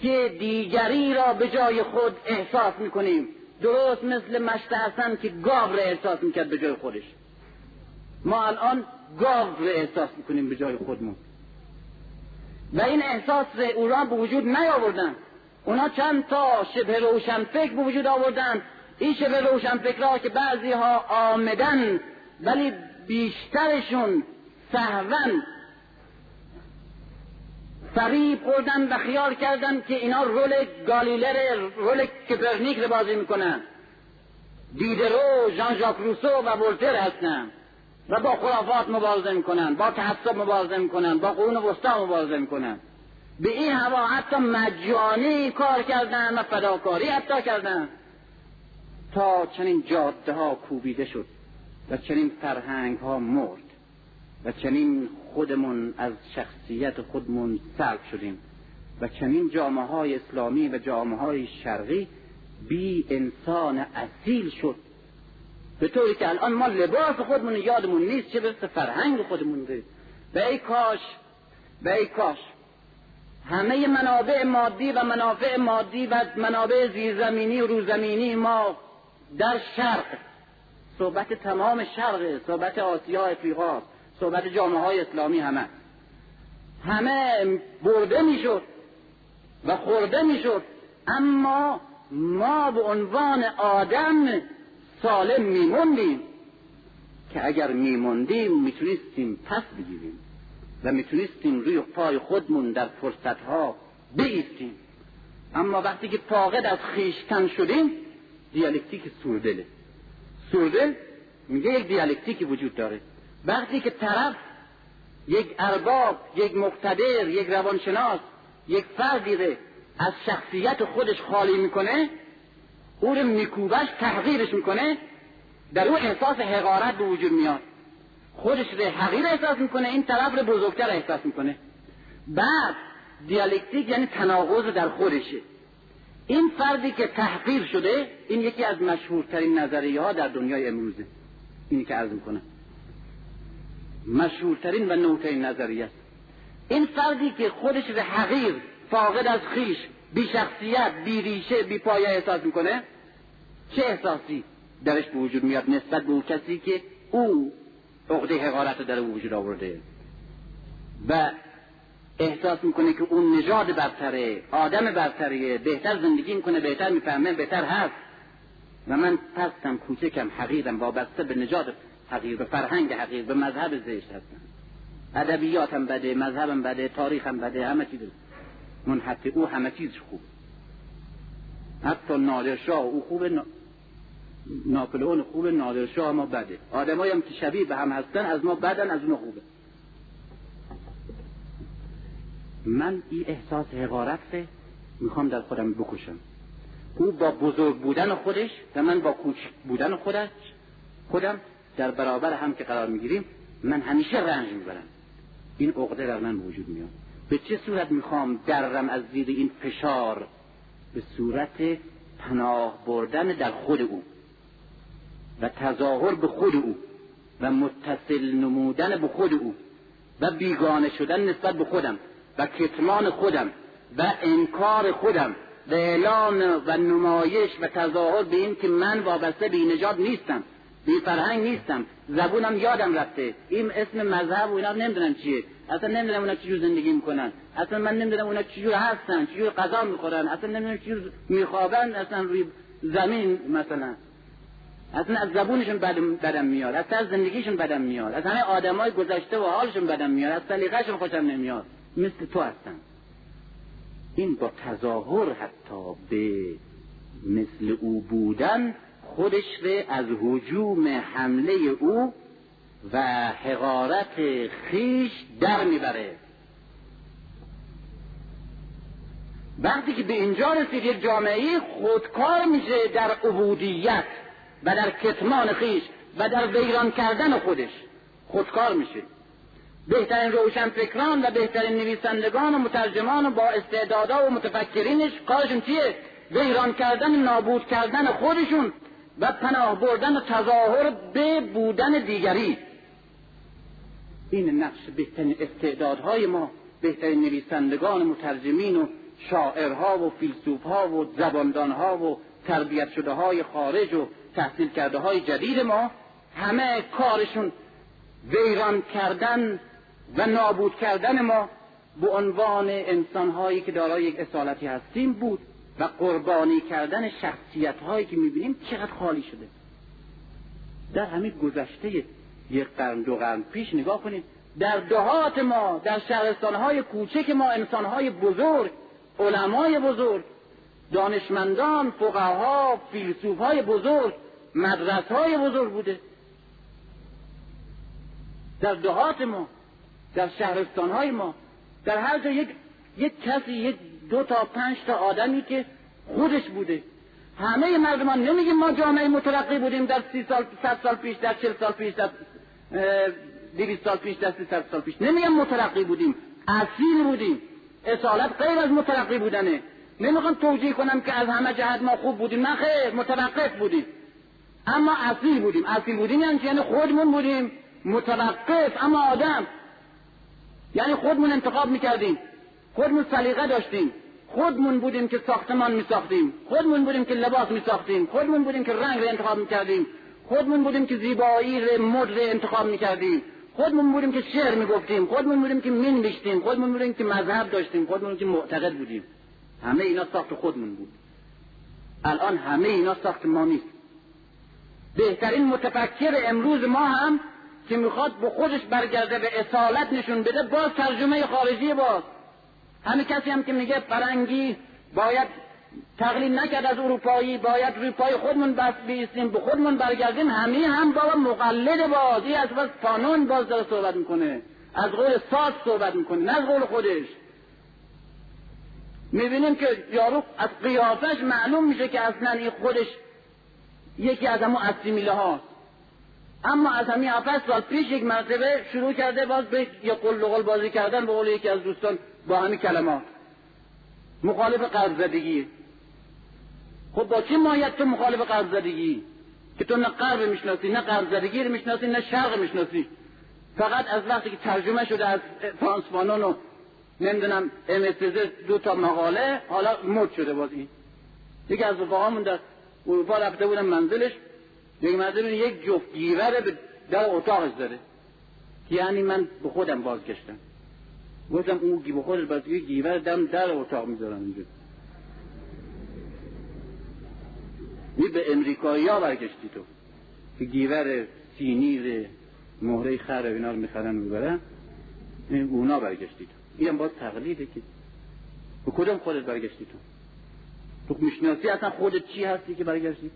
که دیگری را به جای خود احساس می‌کنیم. درست مثل مشت حسن که گاو را احساس می‌کرد به جای خودش. ما الان گاو را احساس می‌کنیم به جای خودمون. و این احساس او را به وجود نیاوردن. اونا چند تا شبه روشن فکر به وجود آوردن. این شبه روشن فکرها که بعضی ها آمدن ولی بیشترشون سهون فریب خوردن و خیال کردن که اینا رول گالیلر رول کپرنیک رو بازی می‌کنن. دیدرو ژان ژاک روسو و ولتر هستن و با خرافات مبارزه می‌کنن با تعصب مبارزه می‌کنن با قرون وسطا مبارزه می‌کنن. به این هوا حتی مجانی کار کردن و فداکاری حتی کردن. تا چنین جاده ها کوبیده شد و چنین فرهنگ ها مرد. و چنین خودمون از شخصیت خودمون سلب شدیم و چنین جامعه های اسلامی و جامعه های شرقی بی انسان اصیل شد. به طوری که الان ما لباس خودمون یادمون نیست چه برسه فرهنگ خودمون داریم. به ای کاش به ای کاش همه منابع مادی و منافع مادی و منابع زیرزمینی و روزمینی ما در شرق. صحبت تمام شرق صحبت آسیا افریقا صحبت جامعه های اسلامی همه. همه برده می‌شد و خورده می‌شد. اما ما به عنوان آدم سالم میموندیم که اگر میموندیم می‌تونستیم پس بگیریم و می‌تونستیم روی پای خودمون در فرصتها بیستیم. اما وقتی که فاقد از خیشتن شدیم دیالکتیک سوردله سوردل میگه یک دیالکتیکی وجود داره. وقتی که طرف یک ارباب یک مقتدر یک روانشناس یک فردی از شخصیت خودش خالی می‌کنه او رو میکوبش تحقیرش می‌کنه در او احساس حقارت به وجود میاد. خودش رو حقیر احساس می‌کنه این طرف رو بزرگتر احساس می‌کنه. بعد دیالکتیک یعنی تناقض در خودشه. این فردی که تحقیر شده این یکی از مشهورترین نظریه ها در دنیای امروزه. اینی که عرض می‌کنه مشهورترین و نوترین نظریه است. این فردی که خودش رو حقیر فاقد از خیش بی شخصیت بی ریشه بی پایه احساس می‌کنه چه احساسی درش به وجود میاد نسبت به کسی که او عقده حقارت رو در وجود آورده؟ و احساس می‌کنه که اون نژاد برتره آدم برتره بهتر زندگی می‌کنه بهتر می‌فهمه بهتر هست. و من پستم کوچکم حقیرم وابسته به نژاد حقیر به فرهنگ حقیر به مذهب زشت هستم ادبیاتم بده مذهبم بده تاریخم بده همه چیز منحط او همه چیز خوب. حتی نادرشاه او خوب نا... ناپلئون خوب نادرشاه ما بده. آدمایی هم که شبیه به هم هستن از ما بدن از اون خوبه. من این احساس حقارت می‌خوام در خودم بکشم. او با بزرگ بودن خودش و من با کوچک بودن خودش خودم در برابر هم که قرار می‌گیریم من همیشه رنج می‌برم. این عقده در من وجود میاد. به چه صورت می‌خوام درم از زیر این فشار؟ به صورت پناه بردن در خود او و تظاهر به خود او و متصل نمودن به خود او و بیگانه شدن نسبت به خودم و کتمان خودم و انکار خودم و اعلام و نمایش و تظاهر به این که من وابسته به نجات نیستم. بی فرهنگ نیستم. زبونم یادم رفته. این اسم مذهب و اینا نمی‌دونم چیه. اصلا نمی‌دونم اونا چجور زندگی می‌کنن. اصلا من نمی‌دونم اونا چجور هستن چجور غذا می‌خورن. اصلا نمی‌دونم چجور میخوابن اصلا روی زمین مثلا. اصلا از زبونشون بدم, بدم میاد. اصلا از زندگیشون بدم میاد. از همه آدمای گذشته و حالشون بدم میاد. از سلیقهشون خوشم نمیاد. مثل تو هستن این با تظاهر حتی به مثل او بودن خودش به از حجوم حمله او و حقارت خیش در می‌بره. وقتی که به اینجا رسید یک جامعه خودکار میشه در عبودیت و در کتمان خیش و در ویران کردن خودش. خودکار میشه. بهترین روشنفکران و بهترین نویسندگان و مترجمان و با استعدادا و متفکرینش کارشون چیه؟ ویران کردن نابود کردن خودشون. و پناه بردن و تظاهر به بودن دیگری. این نقش بهترین استعدادهای ما بهترین نویسندگان مترجمین و شاعرها و فیلسوفها و زباندانها و تربیت شده های خارج و تحصیل کرده های جدید ما همه کارشون ویران کردن و نابود کردن ما به عنوان انسانهایی که دارای یک اصالتی هستیم بود. و قربانی کردن شخصیت هایی که می‌بینیم چقدر خالی شده. در همین گذشته یک قرن دو قرن پیش نگاه کنید در دهات ما در شهرستانهای کوچک ما انسانهای بزرگ علمای بزرگ دانشمندان فقها فیلسوفهای بزرگ مدرسهای بزرگ بوده. در دهات ما در شهرستانهای ما در هر جا یک یک کسی یک دو تا پنج تا آدمی که خودش بوده. همه مردمان نمیگیم ما جامعه مترقی بودیم در سی سال صد سال پیش در چل سال پیش در دویست سال پیش در سی سال پیش. نمیگم مترقی بودیم اصیل بودیم. اصالت غیر از مترقی بودنه. نمی‌خوام توجیه کنم که از همه جهت ما خوب بودیم. نه خیر متوقف بودیم. اما اصیل بودیم. اصیل بودیم یعنی یعنی خودمون بودیم. متوقف اما آدم. یعنی خودمون انتخاب می‌کردیم. خودمون سلیقه داشتیم. خودمون بودیم که ساختمان میساختیم. خودمون بودیم که لباس میساختیم. خودمون بودیم که رنگ رو انتخاب می‌کردیم. خودمون بودیم که زیبایی رو مد رو انتخاب می‌کردیم. خودمون بودیم که شعر می‌گفتیم. خودمون بودیم که مین بیشتیم. خودمون بودیم که مذهب داشتیم. خودمون که معتقد بودیم. همه اینا ساخت خودمون بود. الان همه اینا ساخت ما نیست. بهترین متفکر امروز ما هم که می‌خواد به خودش برگرده به اصالت نشون بده باز ترجمه خارجی باز. همه کسی هم که میگه فرنگی باید تقلید نکرد از اروپایی باید روی پای خودمون بس بیستیم به خودمون برگردیم همه هم بابا مقلد بازی از بس قانون باز داره صحبت می‌کنه. از قول ساز صحبت می‌کنه نه از قول خودش. می‌بینیم که یارو از قیافش معلوم میشه که اصلا این خودش یکی از همون اصیمیله هاست اما از همین هفت سال پیش یک مرتبه شروع کرده باز به یه قل بازی کردن به قول یکی از دوستان. با همین کلمات. مخالف قرض زدگی. خب با چه مایت تو مخالف قرض زدگی؟ که تو نه قرب می‌شناسی نه قرض زدگی رو می‌شناسی نه شرق می‌شناسی. فقط از وقتی که ترجمه شده از فرانس فانون و نمی‌دونم ام دو تا مقاله حالا مد شده باز این. یکی از رفقامون در اروپا رفته بودن منزلش. یک مرد یک جفت گیوه به در اتاقش داره. یعنی من به خودم بازگشتم. گفتم اون به خودش باز گیوه دم در اتاق می‌ذارم اینجا. می به امریکایی ها برگشتی تو. که گیور سینی مهره خر اینا رو می‌خرن می‌برن اونا برگشتی تو. این باز تقلیده که. به کدام خودت برگشتی تو؟ تو می‌شناسی اصلا خودت چی هستی که برگشتی؟